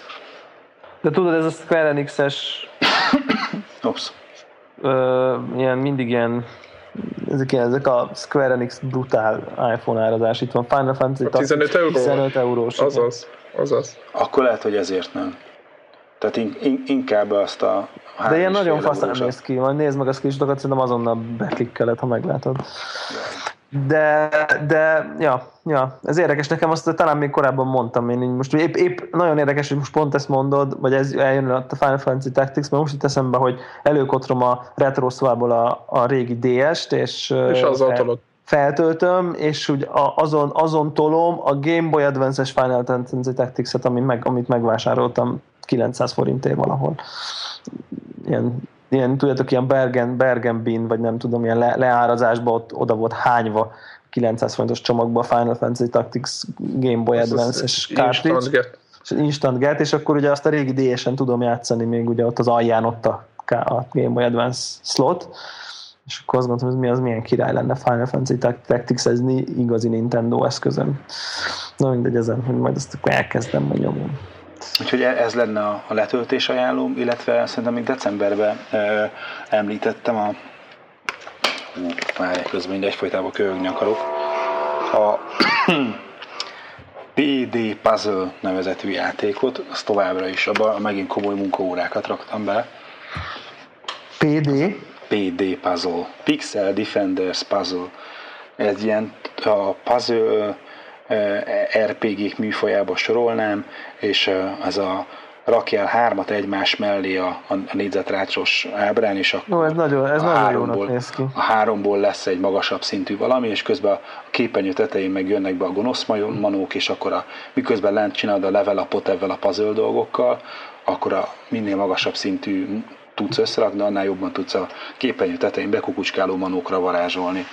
De tudod, ez a Square Enix-es Ops. Ö, ilyen, mindig ilyen ezek, ezek a Square Enix brutál iPhone árazás. Itt van Final Fantasy 15 euró? 15 eurós. Azaz, azaz. Akkor lehet, hogy ezért nem. Tehát in, in, inkább azt a De ilyen nagyon faszán néz ki. Majd nézd meg a screenshotokat, szerintem azonnal beklikkeled, ha meglátod. De, de ja, ja, ez érdekes. Nekem azt talán még korábban mondtam én. Most épp, épp nagyon érdekes, hogy most pont ezt mondod, vagy ez eljön a Final Fantasy Tactics, mert most itt eszembe, hogy előkotrom a retro a, a régi DS-t, és, és azzal fel, feltöltöm, és úgy azon, azon tolom a Game Boy Advance-es Final Fantasy Tactics-et, amit, meg, amit megvásároltam 900 forintért valahol. Ilyen ilyen, tudjátok, ilyen Bergen, Bergen Bin, vagy nem tudom, ilyen le, leárazásba ott, oda volt hányva 900 forintos csomagba a Final Fantasy Tactics Game Boy Advance-es cartridge. Get. Instant Get, és akkor ugye azt a régi DS-en tudom játszani, még ugye ott az alján ott a, a Game Boy Advance slot, és akkor azt gondoltam, hogy mi az milyen király lenne Final Fantasy Tactics, ez igazi Nintendo eszközön. Na mindegy ezen, hogy majd azt akkor elkezdem, majd nyomom. Úgyhogy e- ez lenne a, a letöltés ajánlóm, illetve szerintem még decemberben e, említettem a már közben mindegy folytában köhögni akarok. A PD Puzzle nevezetű játékot, az továbbra is, abban megint komoly munkaórákat raktam bele. PD? PD Puzzle. Pixel Defenders Puzzle. Ez ilyen a puzzle RPG-k műfajába sorolnám, és ez a rakjál hármat egymás mellé a, a négyzetrácsos ábrán, és akkor no, ez nagyon, ez a, nagyon háromból, néz ki. a háromból lesz egy magasabb szintű valami, és közben a képernyő tetején meg jönnek be a gonosz manók, és akkor a, miközben lent csinálod a level upot ebben a puzzle dolgokkal, akkor a minél magasabb szintű tudsz összerakni, annál jobban tudsz a képernyő tetején bekukucskáló manókra varázsolni.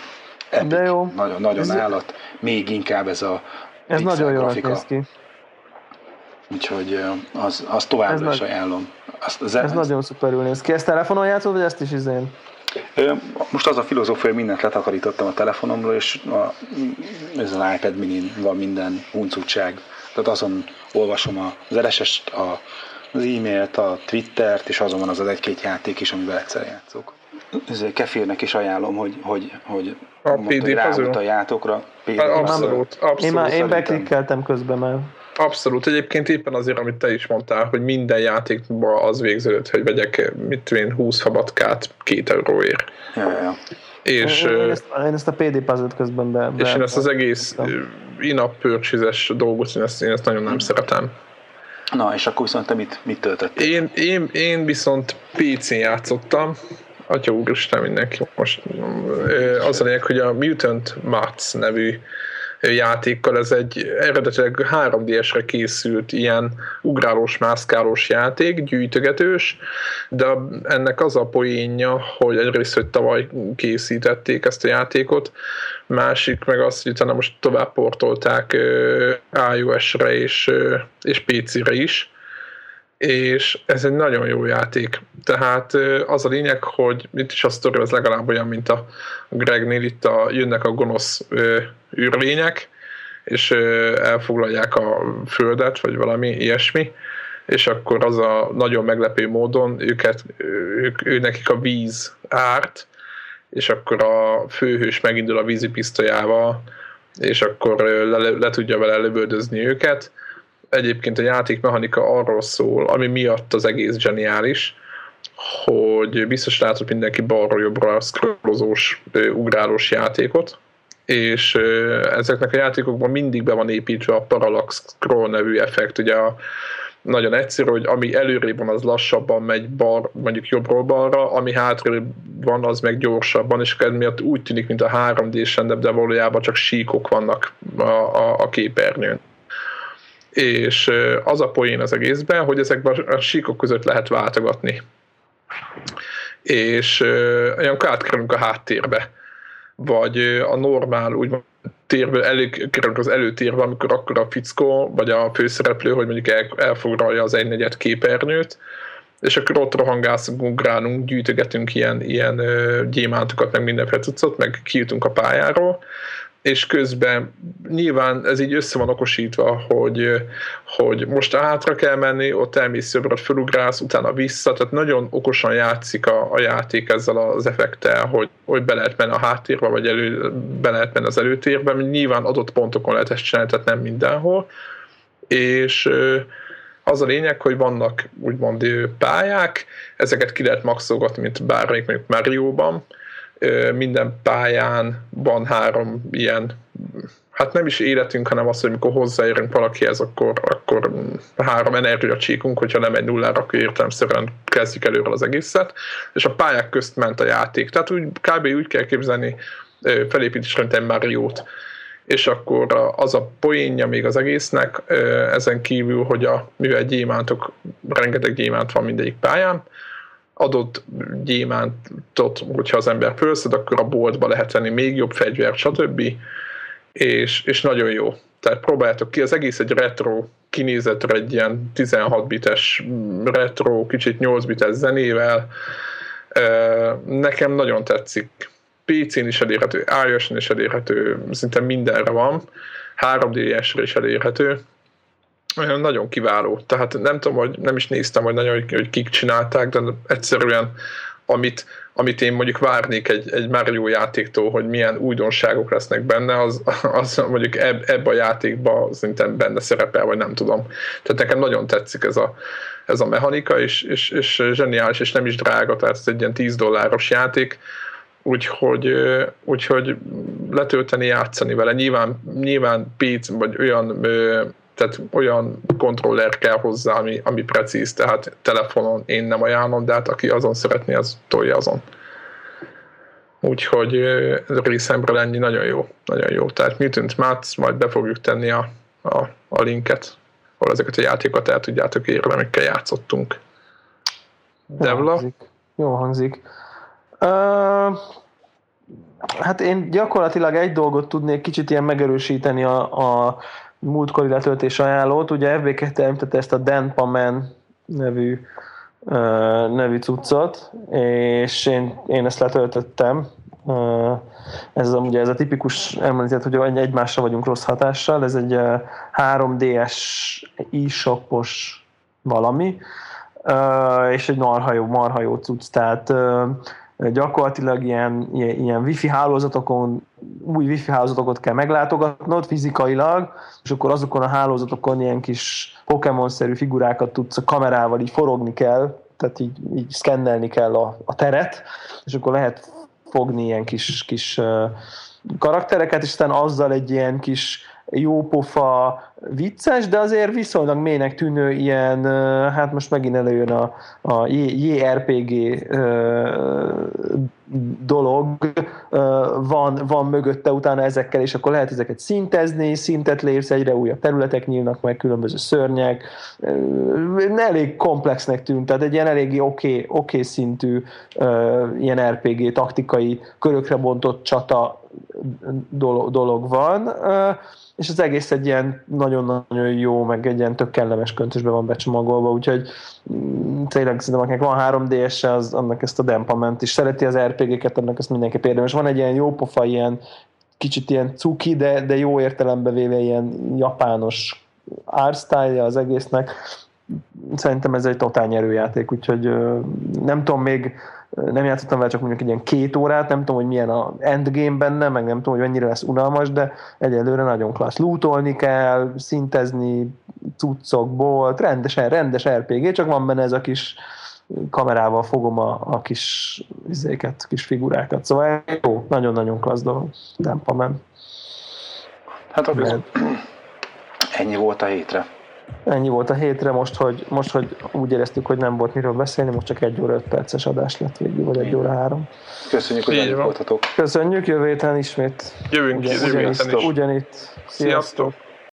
Epic, De jó. Nagyon, nagyon ez állat. Még inkább ez a ez nagyon jól néz ki. Úgyhogy az, az továbbra is ajánlom. Azt, az, ez, ez nagyon szuperül néz ki. Ezt telefonon játszod, vagy ezt is izén? Most az a filozófia, hogy mindent letakarítottam a telefonomról, és a, ez az iPad mini van minden huncutság. Tehát azon olvasom az RSS-t, a, az e-mailt, a Twittert, és azon van az az egy-két játék is, amivel egyszer játszok. Kefirnek is ajánlom, hogy, hogy, hogy a PD a játokra. Abszolút, abszolút. Én, már, én beklikkeltem közben már. Abszolút. Egyébként éppen azért, amit te is mondtál, hogy minden játékban az végződött, hogy vegyek mit én 20 habatkát két euróért. Ja, ja. És, én, én, ezt, én ezt a PD puzzle közben be, be És én ezt az egész in-app purchase dolgot, én ezt, én ezt nagyon nem szeretem. Na, és akkor viszont te mit, mit töltöttél? Én, én, én viszont PC-n játszottam, Atya úristen mindenki most. Az a lényeg, hogy a Mutant Mats nevű játékkal, ez egy eredetileg 3DS-re készült ilyen ugrálós, mászkálós játék, gyűjtögetős, de ennek az a poénja, hogy egyrészt, hogy tavaly készítették ezt a játékot, másik meg az, hogy utána most tovább portolták iOS-re és, és PC-re is, és ez egy nagyon jó játék. Tehát az a lényeg, hogy itt is a sztori az legalább olyan, mint a Gregnél, itt a, jönnek a gonosz űrlények, és elfoglalják a földet, vagy valami ilyesmi, és akkor az a nagyon meglepő módon őket, ők, ő nekik a víz árt, és akkor a főhős megindul a vízipisztolyával, és akkor le, le tudja vele lövöldözni őket, egyébként a játékmechanika arról szól, ami miatt az egész zseniális, hogy biztos látott mindenki balról jobbra a scrollozós, ugrálós játékot, és ezeknek a játékokban mindig be van építve a parallax scroll nevű effekt, ugye a, nagyon egyszerű, hogy ami előrébb van, az lassabban megy bar, mondjuk jobbról balra, ami hátrébb van, az meg gyorsabban, és miatt úgy tűnik, mint a 3D-s de valójában csak síkok vannak a, a, a képernyőn és az a poén az egészben, hogy ezekben a síkok között lehet váltogatni. És olyankor átkerülünk a háttérbe, vagy a normál úgy térből előkerülünk az előtérbe, amikor akkor a fickó, vagy a főszereplő, hogy mondjuk el, elfoglalja az egynegyed képernyőt, és akkor ott rohangászunk, ugrálunk, gyűjtögetünk ilyen, ilyen gyémántokat, meg mindenféle cuccot, meg kijutunk a pályáról, és közben nyilván ez így össze van okosítva, hogy, hogy most hátra kell menni, ott elmész jobbra, felugrálsz, utána vissza, tehát nagyon okosan játszik a, a játék ezzel az effektel, hogy, hogy be lehet menni a háttérbe, vagy elő, be lehet menni az előtérbe, nyilván adott pontokon lehet ezt csinálni, tehát nem mindenhol, és az a lényeg, hogy vannak úgymond pályák, ezeket ki lehet maxolgatni, mint bármelyik mondjuk Mario-ban, minden pályán van három ilyen, hát nem is életünk, hanem az, hogy mikor hozzáérünk valakihez, akkor, akkor három energiacsíkunk, hogyha nem egy nullára, akkor értelemszerűen kezdjük előre az egészet, és a pályák közt ment a játék. Tehát úgy, kb. úgy kell képzelni felépítés mint egy Mario-t és akkor az a poénja még az egésznek, ezen kívül, hogy a, mivel gyémántok, rengeteg gyémánt van mindegyik pályán, adott gyémántot, hogyha az ember fölszed, akkor a boltba lehet venni még jobb fegyvert, stb. És, és nagyon jó. Tehát próbáljátok ki, az egész egy retro kinézetre egy ilyen 16 bites retro, kicsit 8 bites zenével. Nekem nagyon tetszik. PC-n is elérhető, iOS-n is elérhető, szinte mindenre van. 3DS-re is elérhető olyan nagyon kiváló. Tehát nem tudom, hogy nem is néztem, hogy nagyon, hogy kik csinálták, de egyszerűen amit, amit én mondjuk várnék egy, egy Mario játéktól, hogy milyen újdonságok lesznek benne, az, az mondjuk ebb, ebb a játékban szintén benne szerepel, vagy nem tudom. Tehát nekem nagyon tetszik ez a, ez a mechanika, és, és, és zseniális, és nem is drága, tehát ez egy ilyen 10 dolláros játék, úgyhogy, úgyhogy letölteni, játszani vele. Nyilván, nyilván PC, vagy olyan tehát olyan kontroller kell hozzá, ami, ami precíz, tehát telefonon én nem ajánlom, de hát aki azon szeretné, az tolja azon. Úgyhogy részemről ennyi nagyon jó, nagyon jó. Tehát Mutant Mats, majd be fogjuk tenni a, a, a linket, ahol ezeket a játékokat el tudjátok érni, amikkel játszottunk. Devla? Jó hangzik. Jó hangzik. Uh, hát én gyakorlatilag egy dolgot tudnék kicsit ilyen megerősíteni a, a múltkori letöltés ajánlót. Ugye FB2 említette ezt a Denpaman nevű, nevű cuccot, és én, én ezt letöltöttem. Uh, ez ugye ez a tipikus említett, hogy egymásra vagyunk rossz hatással, ez egy uh, 3DS e-shopos valami, és egy marha jó, marha jó cucc, tehát gyakorlatilag ilyen, ilyen, ilyen wifi hálózatokon, új wifi hálózatokat kell meglátogatnod fizikailag, és akkor azokon a hálózatokon ilyen kis Pokémon-szerű figurákat tudsz a kamerával így forogni kell, tehát így, így szkennelni kell a, a teret, és akkor lehet fogni ilyen kis, kis karaktereket, és aztán azzal egy ilyen kis jópofa, vicces, de azért viszonylag mélynek tűnő ilyen, hát most megint előjön a, a JRPG dolog van, van mögötte utána ezekkel, és akkor lehet ezeket szintezni, szintet lépsz, egyre újabb területek nyílnak meg, különböző szörnyek. Elég komplexnek tűnt, tehát egy ilyen eléggé oké okay, okay szintű ilyen RPG taktikai körökre bontott csata dolog van és az egész egy ilyen nagyon-nagyon jó, meg egy ilyen tök kellemes köntösbe van becsomagolva, úgyhogy mm, tényleg szerintem akinek van 3 ds az annak ezt a Dempament is szereti az RPG-ket, annak ezt mindenképp érdemes. Van egy ilyen jó pofa, ilyen kicsit ilyen cuki, de, de jó értelembe véve ilyen japános art az egésznek. Szerintem ez egy totál nyerőjáték, úgyhogy nem tudom még nem játszottam vele csak mondjuk egy ilyen két órát, nem tudom, hogy milyen a endgame benne, meg nem tudom, hogy mennyire lesz unalmas, de egyelőre nagyon klassz. Lootolni kell, szintezni cuccokból, rendesen, rendes RPG, csak van benne ez a kis kamerával fogom a, a kis izéket, kis figurákat. Szóval jó, nagyon-nagyon klassz dolog. Dempamen. Hát akkor ennyi volt a hétre. Ennyi volt a hétre, most hogy, most, hogy úgy éreztük, hogy nem volt miről beszélni, most csak egy óra öt perces adás lett végül, vagy egy óra három. Köszönjük, hogy voltatok. Köszönjük, jövő héten ismét. Jövünk Ugyan, ugyanitt, ugyanitt. Sziasztok! Sziasztok.